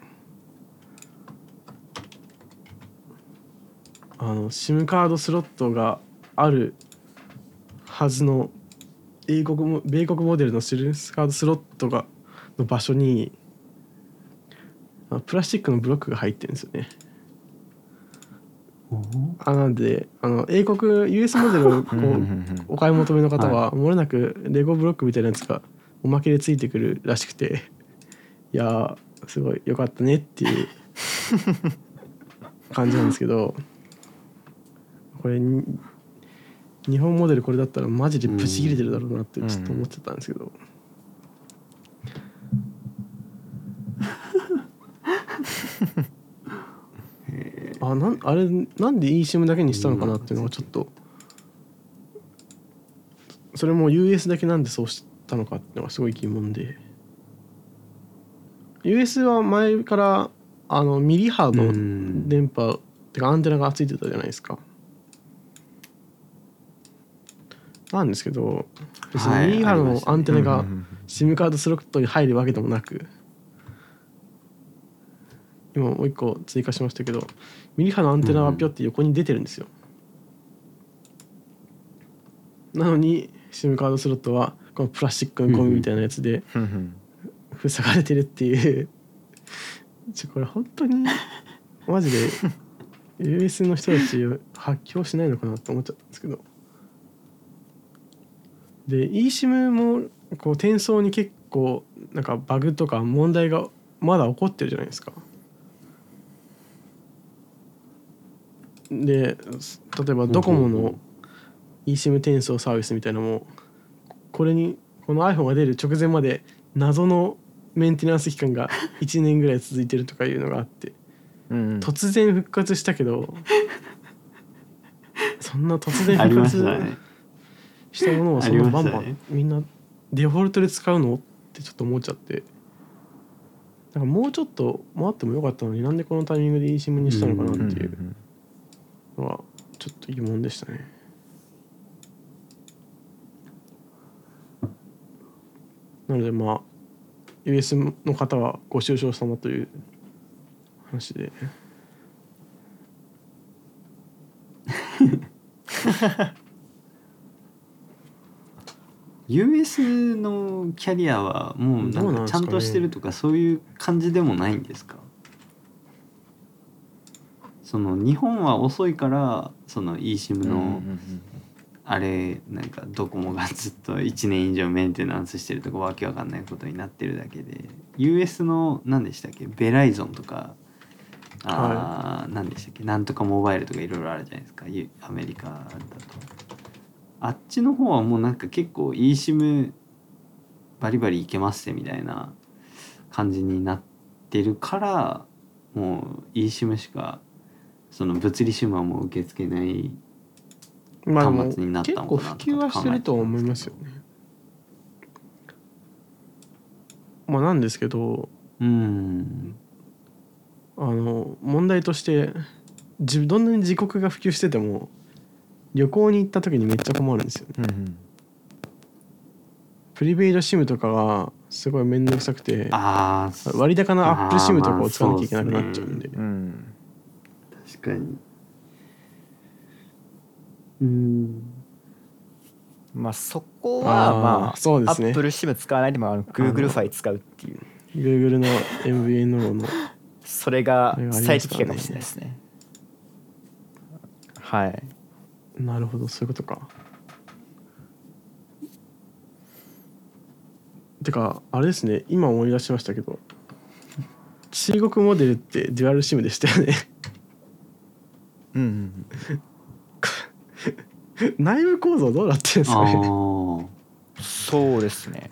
あの SIM カードスロットがあるはずの英国も米国モデルの SIM カードスロットがの場所にあプラスチックのブロックが入ってるんですよね。うあなんであの英国 US モデルをお買い求めの方はもれなくレゴブロックみたいなやつがおまけでついてくるらしくて。いやーすごい良かったねっていう 感じなんですけど。これに日本モデルこれだったらマジでブチ切れてるだろうなってちょっと思ってたんですけど、あなんあれなんで eSIM だけにしたのかなっていうのがちょっと。それも US だけなんでそうしたのかってのがすごい疑問で。US は前からあのミリ波のうん。電波てかアンテナがついてたじゃないですか。なんですけど別はいにミリ波のアンテナが SIM カードスロットに入るわけでもなく。今もう一個追加しましたけどミリ波のアンテナはピョって横に出てるんですよ、なのに SIM カードスロットはこのプラスチックのゴミみたいなやつで塞がれてるっていうちょこれ本当にマジで US の人たち発狂しないのかなって思っちゃったんですけどで eSIM もこう転送に結構なんかバグとか問題がまだ起こってるじゃないですか。で例えばドコモの eSIM 転送サービスみたいなのもこれにこの iPhone が出る直前まで謎のメンテナンス期間が 1年ぐらい続いてるとかいうのがあってうんうん。突然復活したけど そんな突然復活ましたものをそのバンバましたねンみんなデフォルトで使うのってちょっと思っちゃって。なんかもうちょっと待ってもよかったのになんでこのタイミングで eSIM にしたのかなっていうのはちょっと疑問でしたね。なのでまあ US の方はご愁傷様という話で。US のキャリアはもうなんかちゃんとしてるとかそういう感じでもないんですか？その日本は遅いからその eSIM のんあれなんかドコモがずっと1年以上メンテナンスしてるとかわけわかんないことになってるだけで US の何でしたっけ？ベライゾンとかあー何でしたっけ？なんとかモバイルとかいろいろあるじゃないですか。ゆアメリカだと。あっちの方はもうなんか結構 eSIM バリバリいけますねみたいな感じになってるからもう eSIM しかその物理 SIM はもう受け付けないまあ端末になった結構のかな普及はしてると思いますよね。まあなんですけどうんあの問題として自どんなに自国が普及してても旅行に行った時にめっちゃ困るんですよね。うんうんプリペイド SIM とかがすごい面倒くさくて割高なアップルあー SIM とかを使わなきゃいけなくなっちゃうんで。うん確かにうん。まあそこはまあそうですね。Apple SIM 使わないでもあの Google ファイ使うっていう。Google の MVNO の。それが最適解かもしれないですね。はい。なるほどそういうことか。てかあれですね今思い出しましたけど中国モデルってデュアル SIM でしたよね。うんうん 内部構造どうなってるんですかね？そうですね。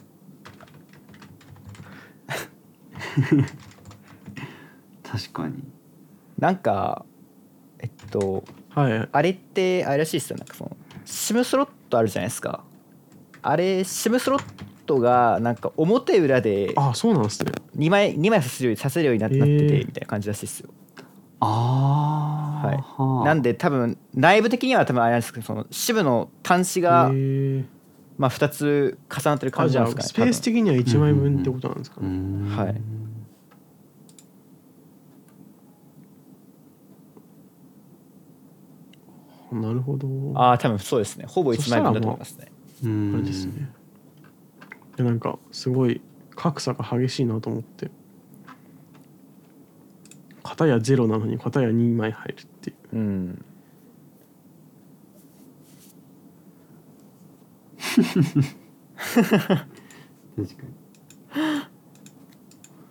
確かに。なんかえっとはい。あれってあれらしいですよ。なんかその SIM スロットあるじゃないですか。あれ SIM スロットがなんか表裏であそうなんですね。2枚二枚させるようにさせるようになってなっててみたいな感じらしいですよああはい。なんで多分内部的には多分あれなんですけどその SIM の端子へがー。まあ2つ重なってる感あじなんですかねスペース的には1枚分ってことなんですかうね、ん。はい。なるほど。ああ多分そうですね。ほぼ1枚分だと思いますね。うん。あれですね。なんかすごい格差が激しいなと思って片やゼロなのに片や2枚入るっていう。うん。確かに。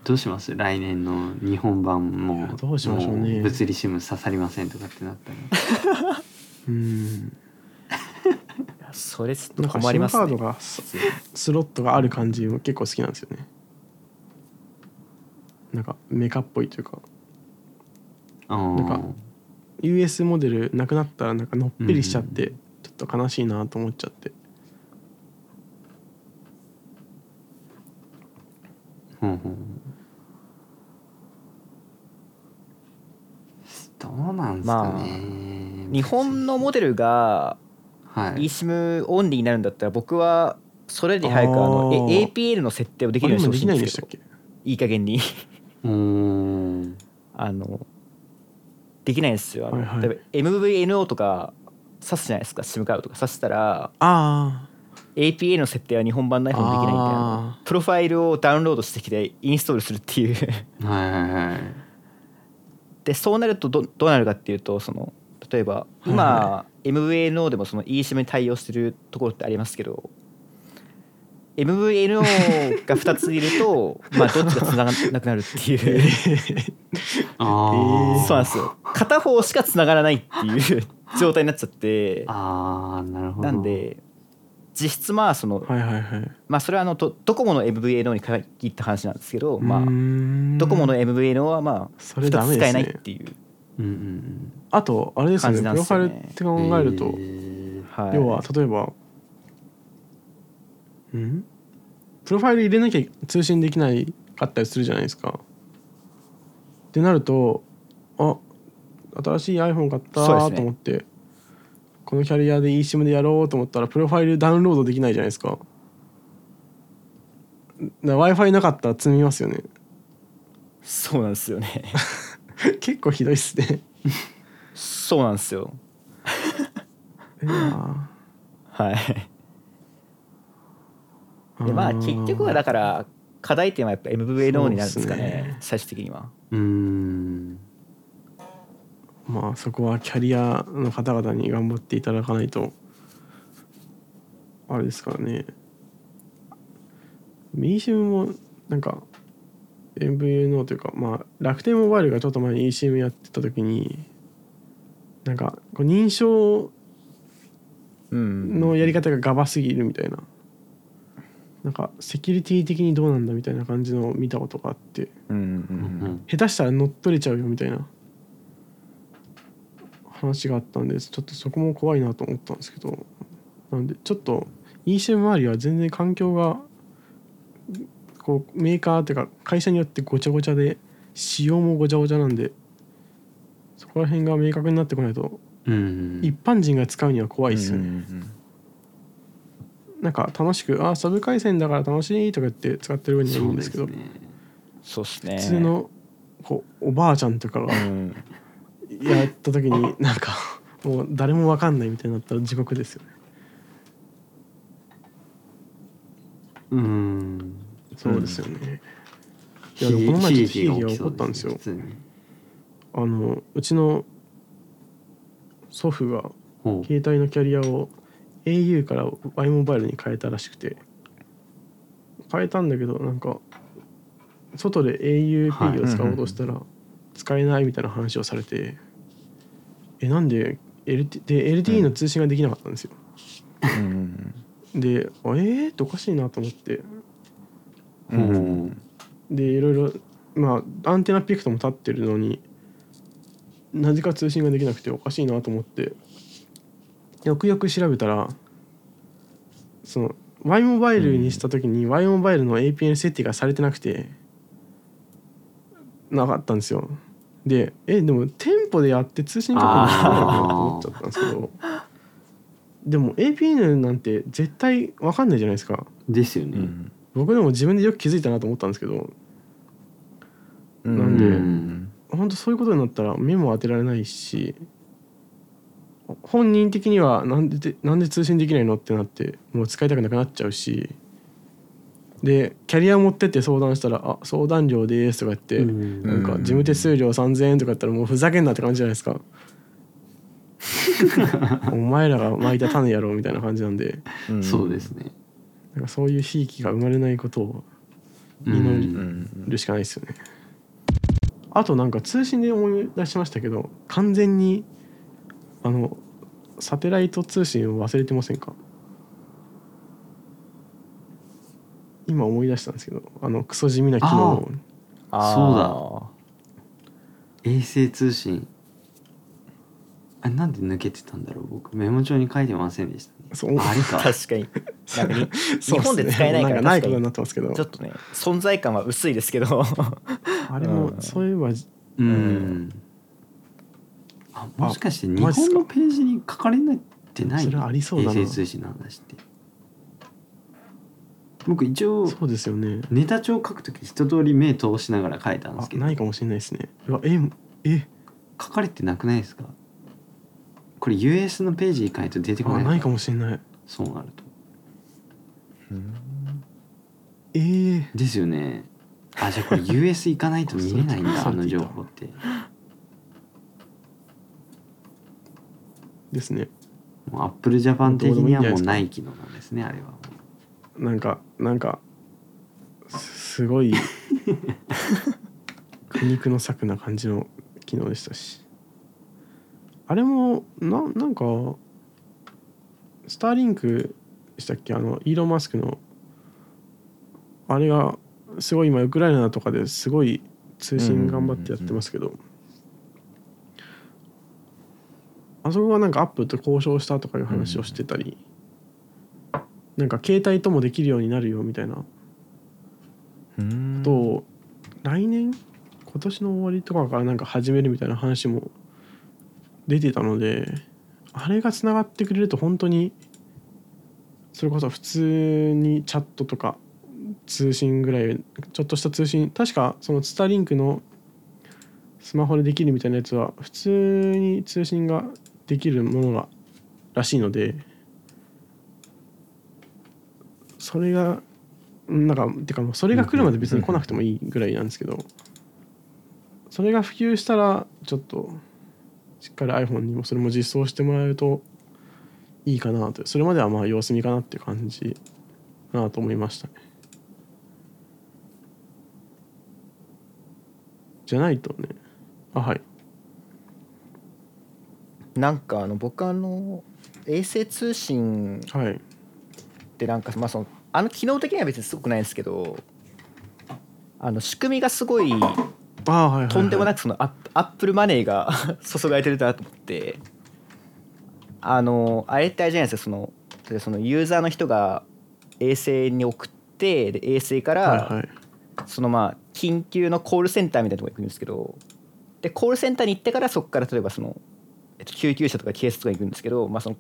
どうします？来年の日本版も。どうしましょうね。も物理シム刺さりませんとかってなったら。うん。それちょっと困りますね。カードがススロットがある感じも結構好きなんですよね。なんかメカっぽいというかなんか US モデルなくなったらなんかのっぺりしちゃってちょっと悲しいなと思っちゃって。うんうんどうなんすかね、日本のモデルがはい。eSIM オンリーになるんだったら僕はそれより早くあの APL の設定をできあるようにしてほしいんできないんですしたっけどけいい加減に。うーん。あのできないんですよ。はいはい。例えば MVNO とか挿すじゃないですか。SIM カードとか。挿したらあ APA の設定は日本版の iPhone できないんでああ。のプロファイルをダウンロードしてきてインストールするっていう。はいはいはい。でそうなるとどどうなるかっていうとその例えば今、は MVNO でもその eSIM に対応してるところってありますけど MVNO が2ついると まあどっちが繋がらなくなるっていう。あー。そうなんですよ。片方しか繋がらないっていう 状態になっちゃって。あーなるほど。なんで実質まあそのはいはいはい。まあそれはあのドドコモの MVNO に限った話なんですけどまあドコモの MVNO はまあそれダメですね。2つ使えないっていううんうんうん。あとあれですよね。感じプロファイルなんですよねって考えると、えー。はい。要は例えばうん？プロファイル入れなきゃ通信できないかったりするじゃないですか。ってなるとあ新しい iPhone 買ったと思って、このキャリアで eSIM でやろうと思ったらプロファイルダウンロードできないじゃないですか。w i f i なかったら積みますよね。そうなんですよね。結構ひどいっすね。そうなんですよ。はい。ーでまあ結局はだから課題点はやっぱ MVNO になるんですかねね。最終的には。うーん。まあそこはキャリアの方々に頑張っていただかないとあれですからね。ミーシムもなんか MVNO というかまあ楽天モバイルがちょっと前に eSIM やってた時になんかこう認証うん。のやり方がガバすぎるみたいななんかセキュリティ的にどうなんだみたいな感じのを見たことがあってうんうんううん。ん下手したら乗っ取れちゃうよみたいな話があったんでちょっとそこも怖いなと思ったんですけどなんでちょっと eSIM 周りは全然環境がこうメーカーっていうか会社によってごちゃごちゃで仕様もごちゃごちゃなんでそこら辺が明確になってこないとうん一般人が使うには怖いですよね、うんうんなんか楽しく「あサブ回線だから楽しい」とか言って使ってる分にはいいそんでけどうですすねそうっすね。普通のこうおばあちゃんとかがうん。やった時になんかもう誰も分かんないみたいになったら地獄ですよね。うん。そうですよね、い悲やでもこの前ちょっと悲劇が起こったんですよ。あのうちの祖父が携帯のキャリアを au から Y モバイルに変えたらしくて。変えたんだけどなんか外で auP を使おうとしたら使えないみたいな話をされて。えなんで LT で LTE の通信ができなかったんですよ、うんであえー、っておかしいなと思って。うんでいろいろまあアンテナピクトも立ってるのになぜか通信ができなくておかしいなと思ってよくよく調べたらその Y モバイルにした時に Y モバイルの APN 設定がされてなくてなかったんですよ。でえでも店舗でやって通信確認してないのかなと思っちゃったんですけど でも APN なんて絶対わかんないじゃないですか。うですよね。うん。僕でも自分でよく気づいたなと思ったんですけどうん。なんでうん本当そういうことになったら目も当てられないし本人的にはなんででなんで通信できないのってなってもう使いたくなくなっちゃうし。でキャリア持ってって相談したら「あ相談料です」とか言って、うん。なんか事務手数料3,000円とか言ったらもうふざけんなって感じじゃないですか。お前らが巻いた種やろうみたいな感じなんで。うん。そうですね。なんかそういう悲劇が生まれないことをうん祈うん。るしかないですよね。あとなんか通信で思い出しましたけど完全にあのサテライト通信を忘れてませんか？今思い出したんですけどあのクソ地味な機能。をあ衛星通信。あれなんで抜けてたんだろう？僕メモ帳に書いてませんでしたね。そう。ああれか。確かに。なんかに 日本で使えないからないことにになってますけど。ちょっとね存在感は薄いですけど。あれもうん。そういえばうん。あもしかして日本のページに書かれてないそれありそうだな。衛星通信の話って。僕一応そうですよね。ネタ帳書くとき一通り目通しながら書いたんですけど。あないかもしれないですね。うわええ。書かれてなくないですか？これ US のページ行かないと出てこない。あないかもしれない。そうなると。えー、ですよね。あじゃあこれ US 行かないと見れないんだ あの情報ってですね。もうアップルジャパン的にはもうなない機能なんですねあれはなんかなんかすすごい 苦肉の策な感じの機能でしたし。あれもななんかスターリンクでしたっけ？あのイーロン・マスクの。あれがすごい今ウクライナとかですごい通信頑張ってやってますけどあそこはなんかアップルと交渉したとかいう話をしてたり、なんか携帯ともできるようになるよみたいなうん。ことを来年今年の終わりとかからなんか始めるみたいな話も出てたのであれがつながってくれると本当にそれこそ普通にチャットとか通信ぐらいちょっとした通信確かそのスターリンクのスマホでできるみたいなやつは普通に通信ができるものがらしいのでそれがなんかてかもうそれが来るまで別に来なくてもいいぐらいなんですけどそれが普及したらちょっとしっかり iPhone にもそれも実装してもらえるといいかなとそれまではまあ様子見かなっていう感じかなと思いましたね。じゃないとね。あはい。なんかあの僕あの衛星通信はい。ってなんかまあそのあの機能的には別にすごくないんですけどあの仕組みがすごいとんでもなくくそのアップルマネーが 注がれてるなと思ってあのあれってあれじゃないですかそのそのユーザーの人が衛星に送ってで衛星から、そのまあ緊急のコールセンターみたいなところに行くんですけどでコールセンターに行ってからそこから例えばその、えっと、救急車とか警察とかに行くんですけど、まあ、その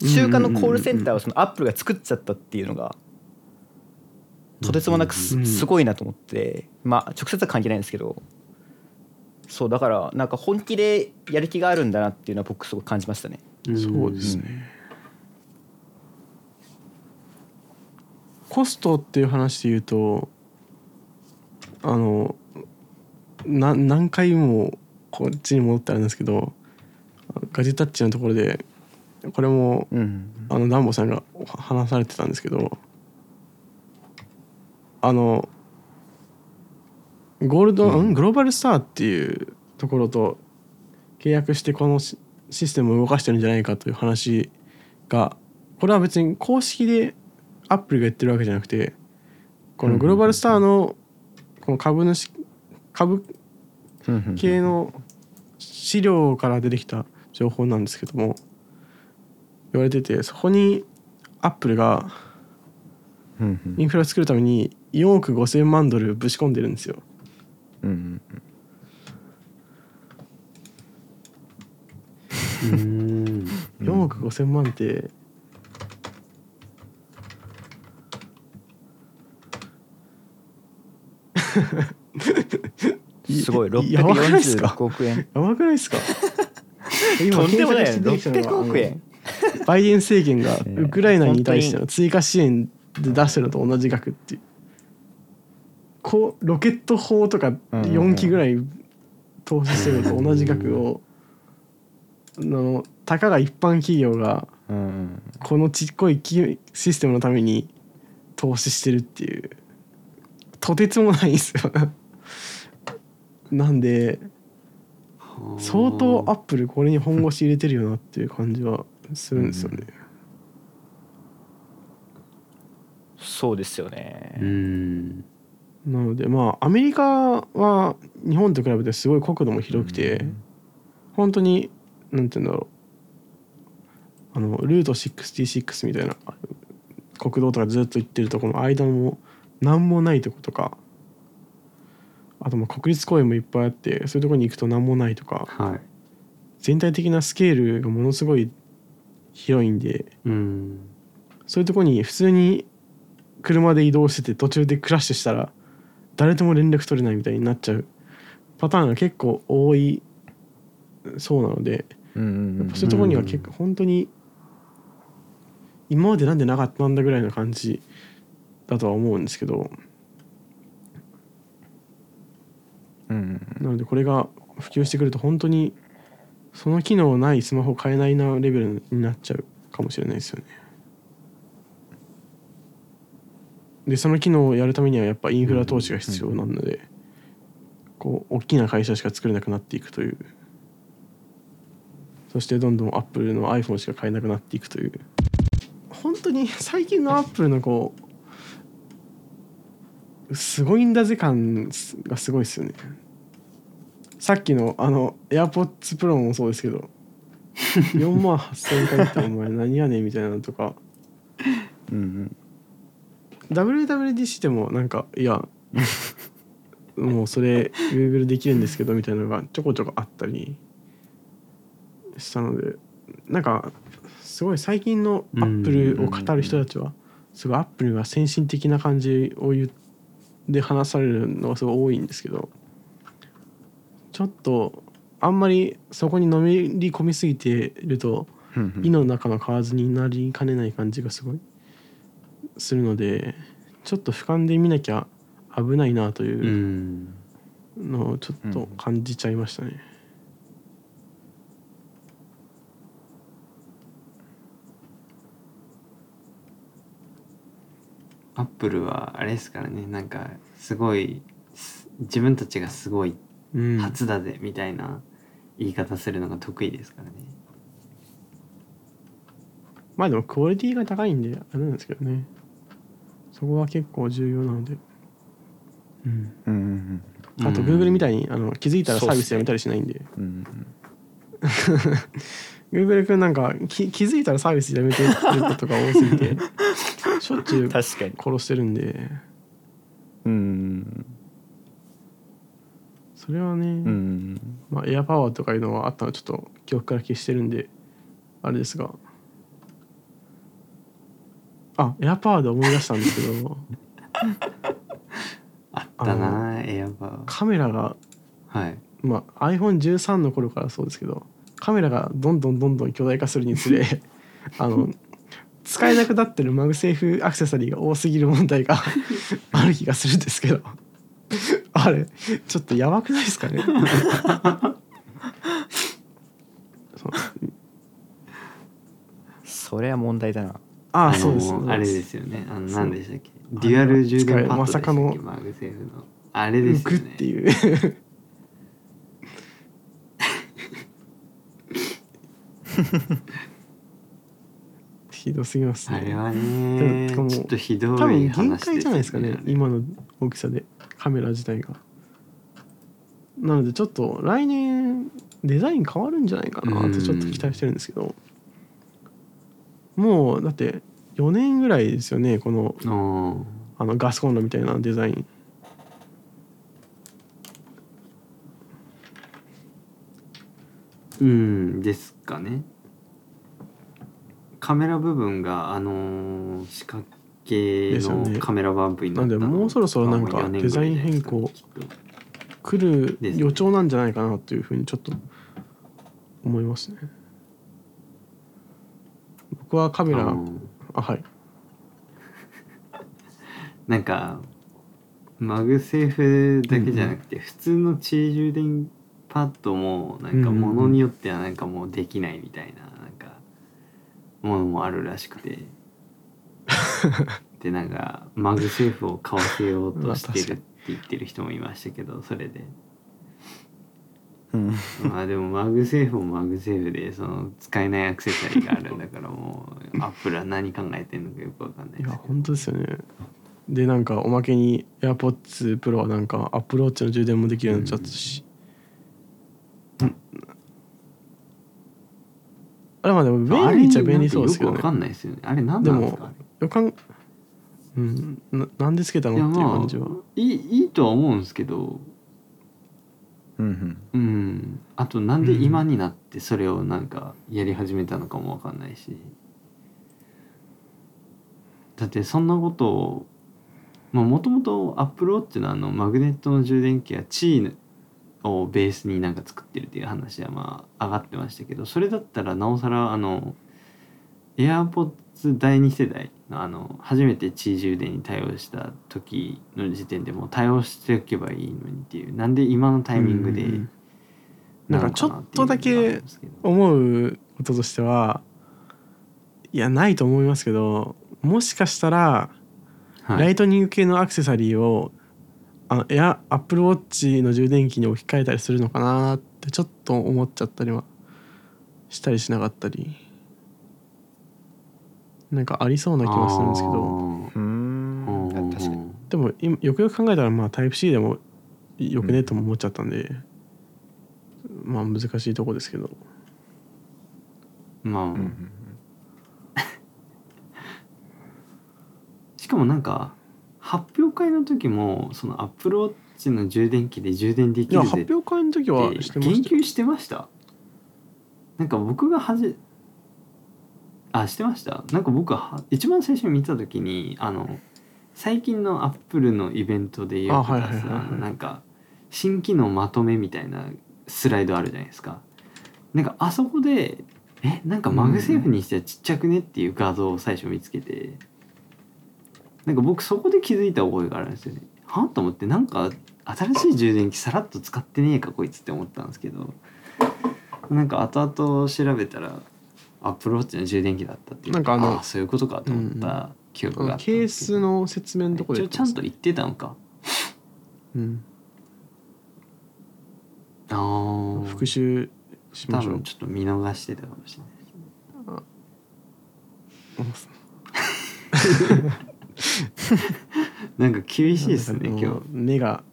中間のコールセンターをそのアップルが作っちゃったっていうのがとてつもなくすごいなと思ってまあ直接は関係ないんですけどそうだからなんか本気でやる気があるんだなっていうのは僕すごく感じましたね。そうですね、コストっていう話で言うとあのな何回もこっちに戻ってあるんですけどガジェタッチのところでこれもうん。あのダンボさんが話されてたんですけどあのゴールド、うん。ん？グローバルスターっていうところと契約してこのシシステムを動かしてるんじゃないかという話がこれは別に公式でアップルが言ってるわけじゃなくてこのグローバルスターのこの株主株系の資料から出てきた情報なんですけども言われててそこにアップルがインフラを作るために4億5,000万ドルぶち込んでるんですよ。うんうんうん。4億5,000万って すごい。やばくないっすか？646億円やばくないですか？とんでもない。検索して出てきたのが600億円。バイデン政権がねウクライナに対しての追加支援で出してるのと同じ額っていう。こうロケット砲とか4機ぐらい投資してるのと同じ額をあのたかが一般企業がうん。このちっこい企システムのために投資してるっていう。とてつもないんですよ。なんで相当アップルこれに本腰入れてるよなっていう感じはするんですよね、そうですよね。うん。なのでまあアメリカは日本と比べてすごい国土も広くて、本当になんて言うんだろう。あのルート66みたいな国道とかずっと行ってるとこの間も何もないとことかあとまあ国立公園もいっぱいあってそういうとこに行くと何もないとかはい。全体的なスケールがものすごい広いんでうん。そういうとこに普通に車で移動してて途中でクラッシュしたら誰とも連絡取れないみたいになっちゃうパターンが結構多いそうなのでうんうんうんやっぱそういうところには結構本当に今までなんでなかったんだぐらいの感じだとは思うんですけどうんうんなのでこれが普及してくると本当にその機能ないスマホ買えないなレベルになっちゃうかもしれないですよね。でその機能をやるためにはやっぱインフラ投資が必要なので、こう大きな会社しか作れなくなっていくという。そしてどんどんアップルの iPhone しか買えなくなっていくという。本当に最近のアップルのこうすごいんだぜ感がすごいですよねさっきのあの AirPods Pro もそうですけど 4万8000円買ってお前何やねんみたいなのとか。うんうん。WWDC でもなんかいやもうそれ Google できるんですけどみたいなのがちょこちょこあったりしたのでなんかすごい最近のアップルを語る人たちはすごいアップルが先進的な感じを言で話されるのがすごい多いんですけどちょっとあんまりそこにのめり込みすぎているとうんうん井の中の蛙になりかねない感じがすごいするのでちょっと俯瞰で見なきゃ危ないなとういうんのをちょっと感じちゃいましたね。アップルはあれですからねなんかすごいす自分たちがすごいうん、初だぜみたいな言い方するのが得意ですからね。まあでもクオリティが高いんであれなんですけどね。そこは結構重要なので、うん、うんうんあとうん。Google みたいにあの気づいたらサービスやめたりしないんで。うんうんうん。Google 君なんかき気づいたらサービスやめてることが多すぎて しょっちゅう確かに。殺してるんで。うんそれはね、うんまあ、エアパワーとかいうのはあったのはちょっと記憶から消してるんであれですが。あエアパワーで思い出したんですけど。あったなエアバー。カメラが、はい。まあ、iPhone13 の頃からそうですけどカメラがどんどんどんどん巨大化するにつれ あの使えなくなってる MagSafe アクセサリーが多すぎる問題が ある気がするんですけどあれちょっとやばくないですかね？そう。それは問題だな。ああのそうです。あれですよね。あの何でしたっけ？デュアル充電パッドでしたっけ、まさかの MagSafe の。あれですよね。浮くっていう。ひどすぎますね。あれはでねもちょっとひど多分い話限界じゃないですかね今の大きさでカメラ自体が。なのでちょっと来年デザイン変わるんじゃないかなとちょっと期待してるんですけど。もうだって4年ぐらいですよねこののあのガスコンロみたいなデザイン。うんですかね。カメラ部分があのー四角形ですよね。のカメラ bump になったの。なんでもうそろそろなんかがもう4年デザイン変更来る予兆なんじゃないかなというふうにちょっと思いますね。僕はカメラあはい。なんか MagSafe だけじゃなくて、普通の地充電パッドもなんかものによってはなんかもうできないみたいななんかものもあるらしくて でなんか MagSafe を買わせようとしてるって言ってる人もいましたけどそれで。うん。まあでも MagSafe も MagSafe でその使えないアクセサリーがあるんだからもうアップルは何考えてんのかよくわかんないいやですけど。本当ですよね。でなんかおまけに AirPods Pro はなんか Apple Watch の充電もできるようになっちゃったし、あれまあでも便利っちゃ便利そうですけどね。よくわかんないですよね。あれ何なんですか？よかんうんななんでつけたいやのっていうまあ感じは、いいいいとは思うんですけど。うんうん。うん。あとなんで今になってそれをなんかやり始めたのかもわかんないし。だってそんなことをもともとアップルウォッチのあのマグネットの充電器はチーヌをベースになんか作ってるっていう話はまあ上がってましたけどそれだったらなおさらあの AirPods 第2世代のあの初めて地位充電に対応した時の時点でもう対応しておけばいいのにっていう。なんで今のタイミングでうんなんかちょっとだなのかなっていうのがあるけ思うこととしてはいやないと思いますけどもしかしたらはい。ライトニング系のアクセサリーをあのエアアップルウォッチの充電器に置き換えたりするのかなってちょっと思っちゃったりはしたりしなかったりなんかありそうな気もするんですけど。うーん。うん。確かに。でも今よくよく考えたらまあタイプ C でもよくねとも思っちゃったんで、まあ難しいとこですけど。まあ、うんうん しかもなんか発表会の時もその Apple Watch の充電器で充電できいやるぜ発表会の時はってしてましたよ。言及してました。なんか僕がはじあしてました？なんか僕は一番最初に見た時にあの最近のアップルのイベントでよく出すあはいはいなんか新機能まとめみたいなスライドあるじゃないですか。なんかあそこでえなんか MagSafe にしてはちっちゃくねっていう画像を最初見つけてなんか僕そこで気づいた覚えがあるんですよね。はと思ってなんか新しい充電器さらっと使ってねえかこいつって思ったんですけどなんか後々調べたらアップルウォッチの充電器だったっていう。なんかあのあそういうことかと思った記憶があった。んケースの説明のとこで一ちゃんと言ってたのか。うん、あー。復習しま多しょう。分ちょっと見逃してたかもしれない なんか厳しいですね今日。目が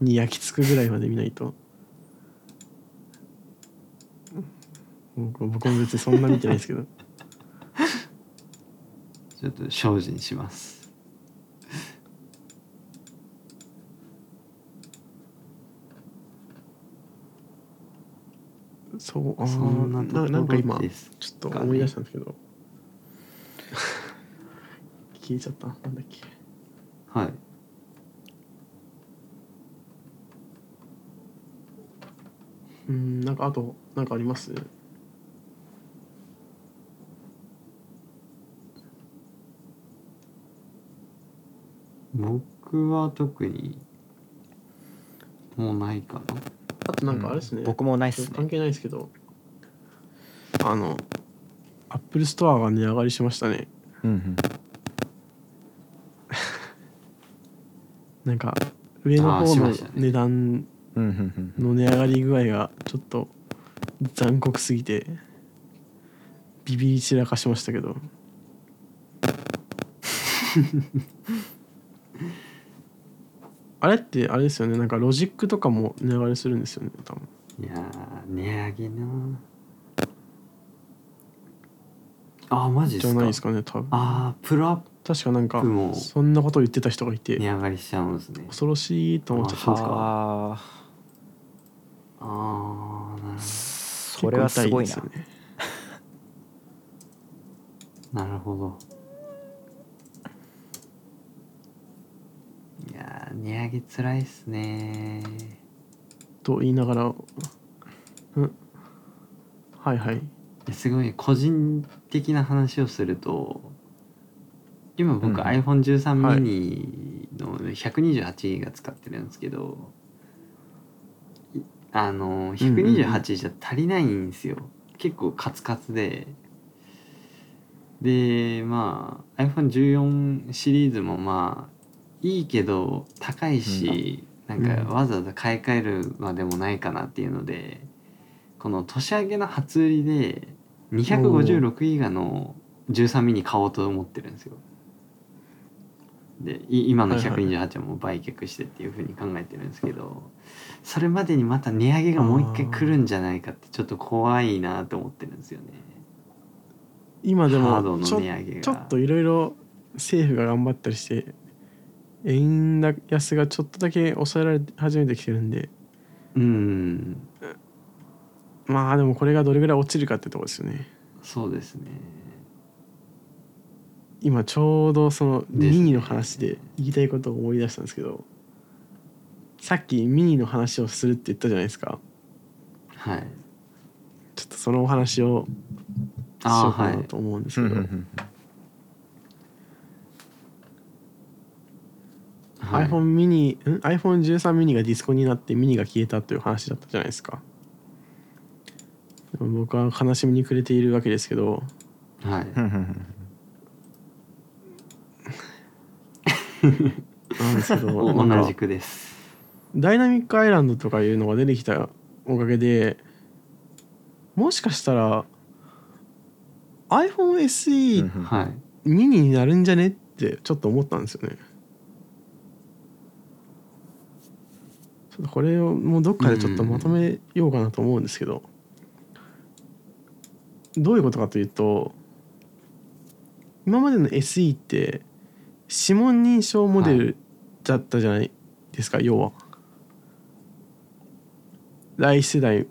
に焼き付くぐらいまで見ないとうん僕も別にそんな見てないですけど。ちょっと精進します。そうあそんなななんか今ちょっと思い出したんですけど。消えちゃった。なんだっけ。はい。うんなんかあとなんかあります？僕は特にもうないかな。あとなんかあれですね、僕もないっすね。関係ないですけど。あの Apple Store が値上がりしましたね。うんうん。なんか上のあー方のしましたね。値段うんうんうんの値上がり具合がちょっと残酷すぎてビビり散らかしましたけど あれってあれですよね。なんかロジックとかも値上がりするんですよね多分。いやー値上げな。あーマジですか。じゃないですかね多分。あープロアッ確かなんかそんなこと言ってた人がいて。プ値上がりしちゃうんですね。恐ろしいと思っちゃったんですかああーなるそれはすごいな結構痛ですよねどなるほどいやー値上げつらいっすね。と言いながらうん。はいはい。すごい個人的な話をすると今僕うん。iPhone13 はい。mini の128が使ってるんですけど、いあの128じゃ足りないんですよ、結構カツカツで。でまあ iPhone14 シリーズもまあいいけど高いし、なんかわざわざ買い替えるまでもないかなっていうのでこの年明けの初売りで256ギガの13ミニ買おうと思ってるんですよ。でい今のはいはい128はもう売却してっていうふうに考えてるんですけど、それまでにまた値上げがもう一回来るんじゃないかってちょっと怖いなと思ってるんですよね。今でもちょちょっといろいろ政府が頑張ったりして円安がちょっとだけ抑えられ始めてきてるんで。うん。まあでもこれがどれぐらい落ちるかってとこですよね。そうですね。今ちょうどそのミニの話で言いたいことを思い出したんですけどさっきミニの話をするって言ったじゃないですか。はい。ちょっとそのお話をしようかはないと思うんですけど、はい iPhone ミニん iPhone13 ミニがディスコになってミニが消えたという話だったじゃないですか僕は悲しみに暮れているわけですけどはい。なんですけど 同じくです。ダイナミックアイランドとかいうのが出てきたおかげでもしかしたら iPhone SE はい。ミニになるんじゃねってちょっと思ったんですよね。ちょっとこれをもうどっかでちょっとまとめようかなと思うんですけどどういうことかというと今までの SE って指紋認証モデルだったじゃないですか、要は。第一世代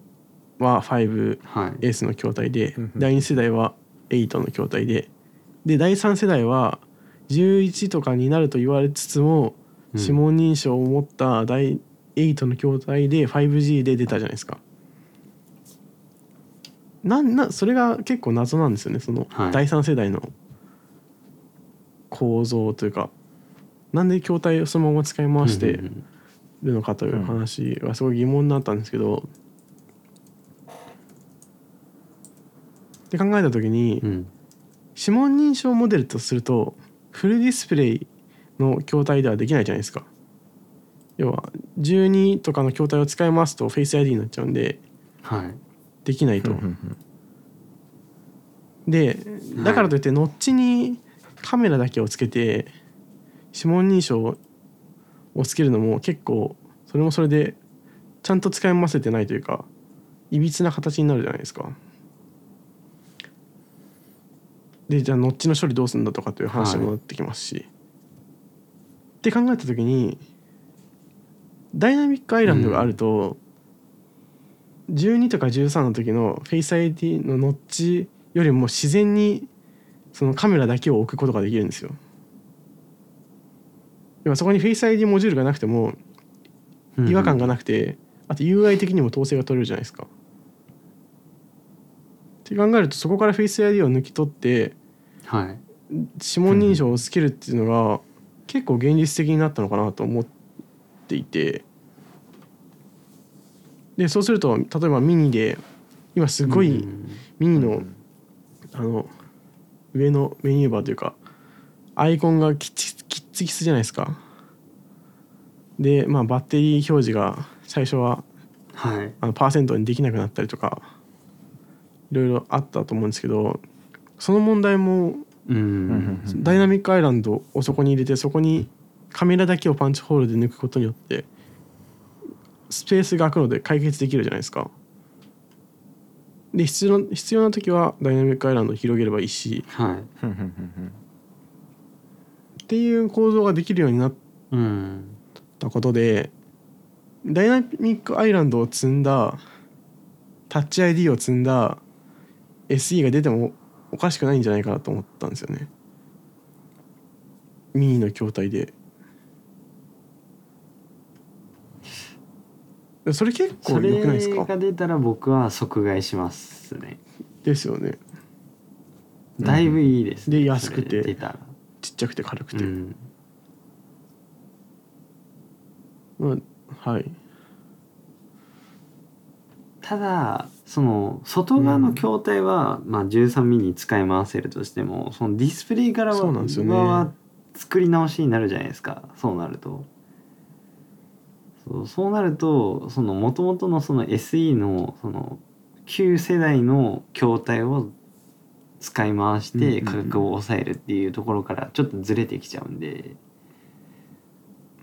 は 5S はい。の筐体でうんうん第2世代は8の筐体でで第3世代は11とかになると言われつつもうん指紋認証を持った第8の筐体で 5G で出たじゃないですか。なんなそれが結構謎なんですよね。そのはい。第3世代の構造というかなんで筐体をそのまま使い回してうんうんるのかという話がすごい疑問になったんですけど、って考えた時に、うんうん。指紋認証モデルとするとフルディスプレイの筐体ではできないじゃないですか要は12とかの筐体を使いますと Face ID になっちゃうんではい。できないと、でだからといってノッチにカメラだけをつけて指紋認証をつけるのも結構それもそれでちゃんと使い回せてないというかいびつな形になるじゃないですか。でじゃあノッチの処理どうするんだとかという話にもなってきますし。って考えた時にDynamic Island があると、12とか13の時のフェイス ID のノッチよりも自然にそのカメラだけを置くことができるんですよ。要はそこにフェイス ID モジュールがなくても違和感がなくて、あと UI 的にも統制が取れるじゃないですか。って考えるとそこからフェイス ID を抜き取ってはい。指紋認証をつけるっていうのが結構現実的になったのかなと思っていてでそうすると例えばミニで今すごいうんミニのあの上のメニューバーというかアイコンがきっちきっつきつじゃないですかでまあバッテリー表示が最初ははい。あのパーセントにできなくなったりとかいろいろあったと思うんですけどその問題もうん。ダイナミックアイランドをそこに入れてそこにカメラだけをパンチホールで抜くことによってスペースが空くので解決できるじゃないですか。で必要必要な時はダイナミックアイランドを広げればいいしはい。っていう構造ができるようになっうん。たことでダイナミックアイランドを積んだタッチ ID を積んだ SE が出てもおかしくないんじゃないかなと思ったんですよね。ミニの筐体で。でそれ結構そ良くないですれかが出たら僕は即買いしますね。ですよね。だいぶいいですね。で安くてそれ出たら。ちっちゃくて軽くて。うん。まあ、はい。ただその外側の筐体は、まあ、13ミリ使い回せるとしてもそのディスプレイからはそうなんですよねは作り直しになるじゃないですかそうなると。そうそうなるとその元々のその SE のその旧世代の筐体を使い回して価格を抑えるっていうところからちょっとずれてきちゃうんで。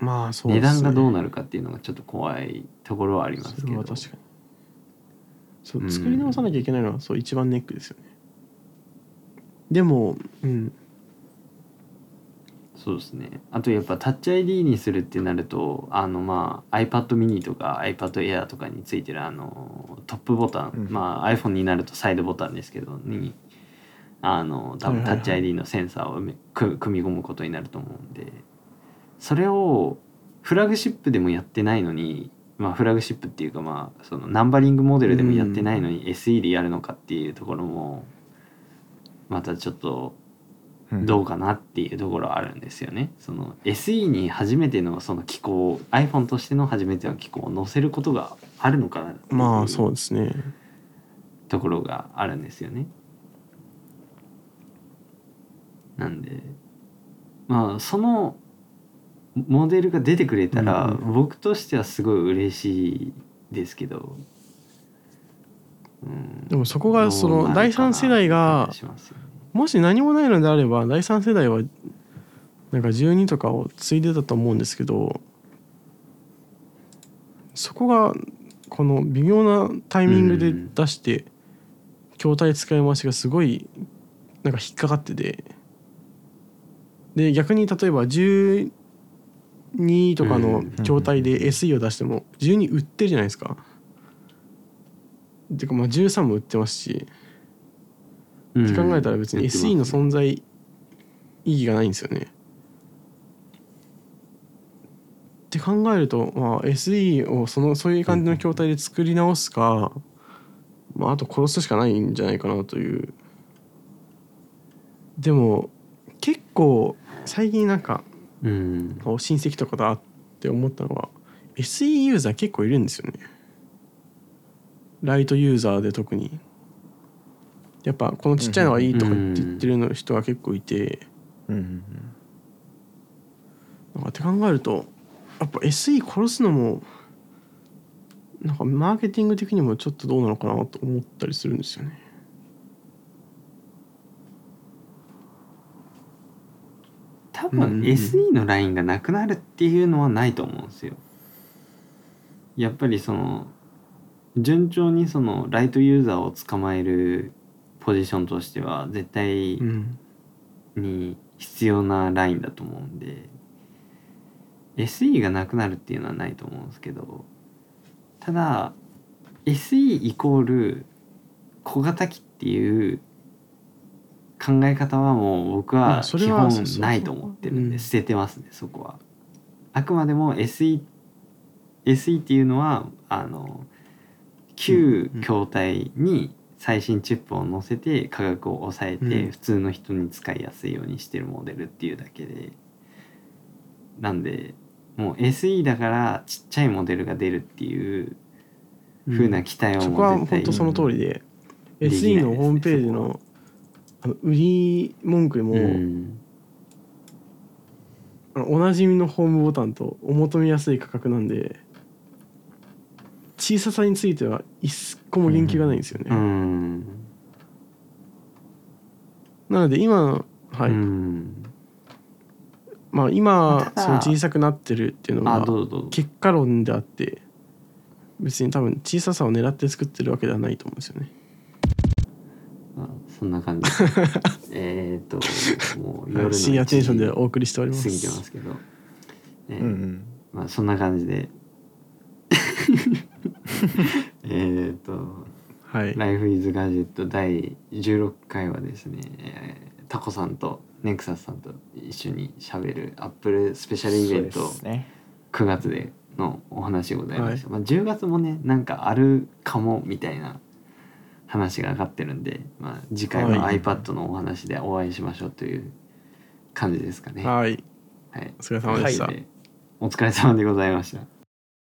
まあそうですね。値段がどうなるかっていうのがちょっと怖いところはありますそけど確かに。そううん作り直さなきゃいけないのはそう一番ネックですよね。でもうんそうですね。あとやっぱタッチ ID にするってなるとあのまあ iPad mini とか iPad Air とかについてるあのトップボタン、うん。まあ iPhone になるとサイドボタンですけどにあの多分タッチ ID のセンサーを組み込むことになると思うんでそれをフラグシップでもやってないのにまあフラグシップっていうかまあそのナンバリングモデルでもやってないのに SE でやるのかっていうところもまたちょっとどうかなっていうところはあるんですよね。その SE に初めてのその機構 iPhone としての初めての機構を載せることがあるのかなっていう。まあそうですね。ところがあるんですよね。なんでまあそのモデルが出てくれたら、僕としてはすごい嬉しいですけど、うん。でもそこがその第三世代がもし何もないのであれば第三世代はなんか12とかを継いでたと思うんですけどそこがこの微妙なタイミングで出して筐体使い回しがすごいなんか引っかかっててで逆に例えば12とかの筐体で SE を出しても12売ってるじゃないですか。てかまあ13も売ってますし。うんって考えたら別に SE の存在意義がないんですよね。って考えると、まあ、SE をそのそういう感じの筐体で作り直すか、まあ、あと殺すしかないんじゃないかなという。でも結構最近なんかうん親戚とかだって思ったのは SE ユーザー結構いるんですよね。ライトユーザーで特に。やっぱこのちっちゃいのがいいとかって言ってるの人が結構いて、うんうんなんかって考えるとやっぱ SE 殺すのもなんかマーケティング的にもちょっとどうなのかなと思ったりするんですよね。多分 SE のラインがなくなるっていうのはないと思うんですよ。やっぱりその順調にそのライトユーザーを捕まえるポジションとしては絶対うん、に必要なラインだと思うんで SE がなくなるっていうのはないと思うんですけどただ SE イコール小型機っていう考え方はもう僕まは基本ないと思ってるんうん。で捨ててますねそこは。あくまでも SE, SE っていうのはあの旧筐体に最新チップを載せて価格を抑えてうん。普通の人に使いやすいようにしてるモデルっていうだけで。なんでもう SE だからちっちゃいモデルが出るっていう風な期待はそこはもう絶対本当その通りで、でね SE のホームページのあの売り文句にも、うん。おなじみのホームボタンとお求めやすい価格なんで小ささについては一個も言及がないんですよね、うん。なので今はい、うん。まあ今その小さくなってるっていうのあは結果論であって別に多分小ささを狙って作ってるわけではないと思うんですよね。あそんな感じ。えっともう夜の深夜テンションで1時お送りしております。過ぎてますけど、えーうんうん。まあそんな感じで えっとはい「Life is Gadget」第16回はですね、えータコさんとネクサスさんと一緒にしゃべるアップルスペシャルイベントね。9月でのお話でございました、まあ、10月もねなんかあるかもみたいな話が上がってるんで、まあ、次回ははい。iPad のお話でお会いしましょうという感じですかね。はい。はい、お疲れ様でした、とい。お疲れ様でございました。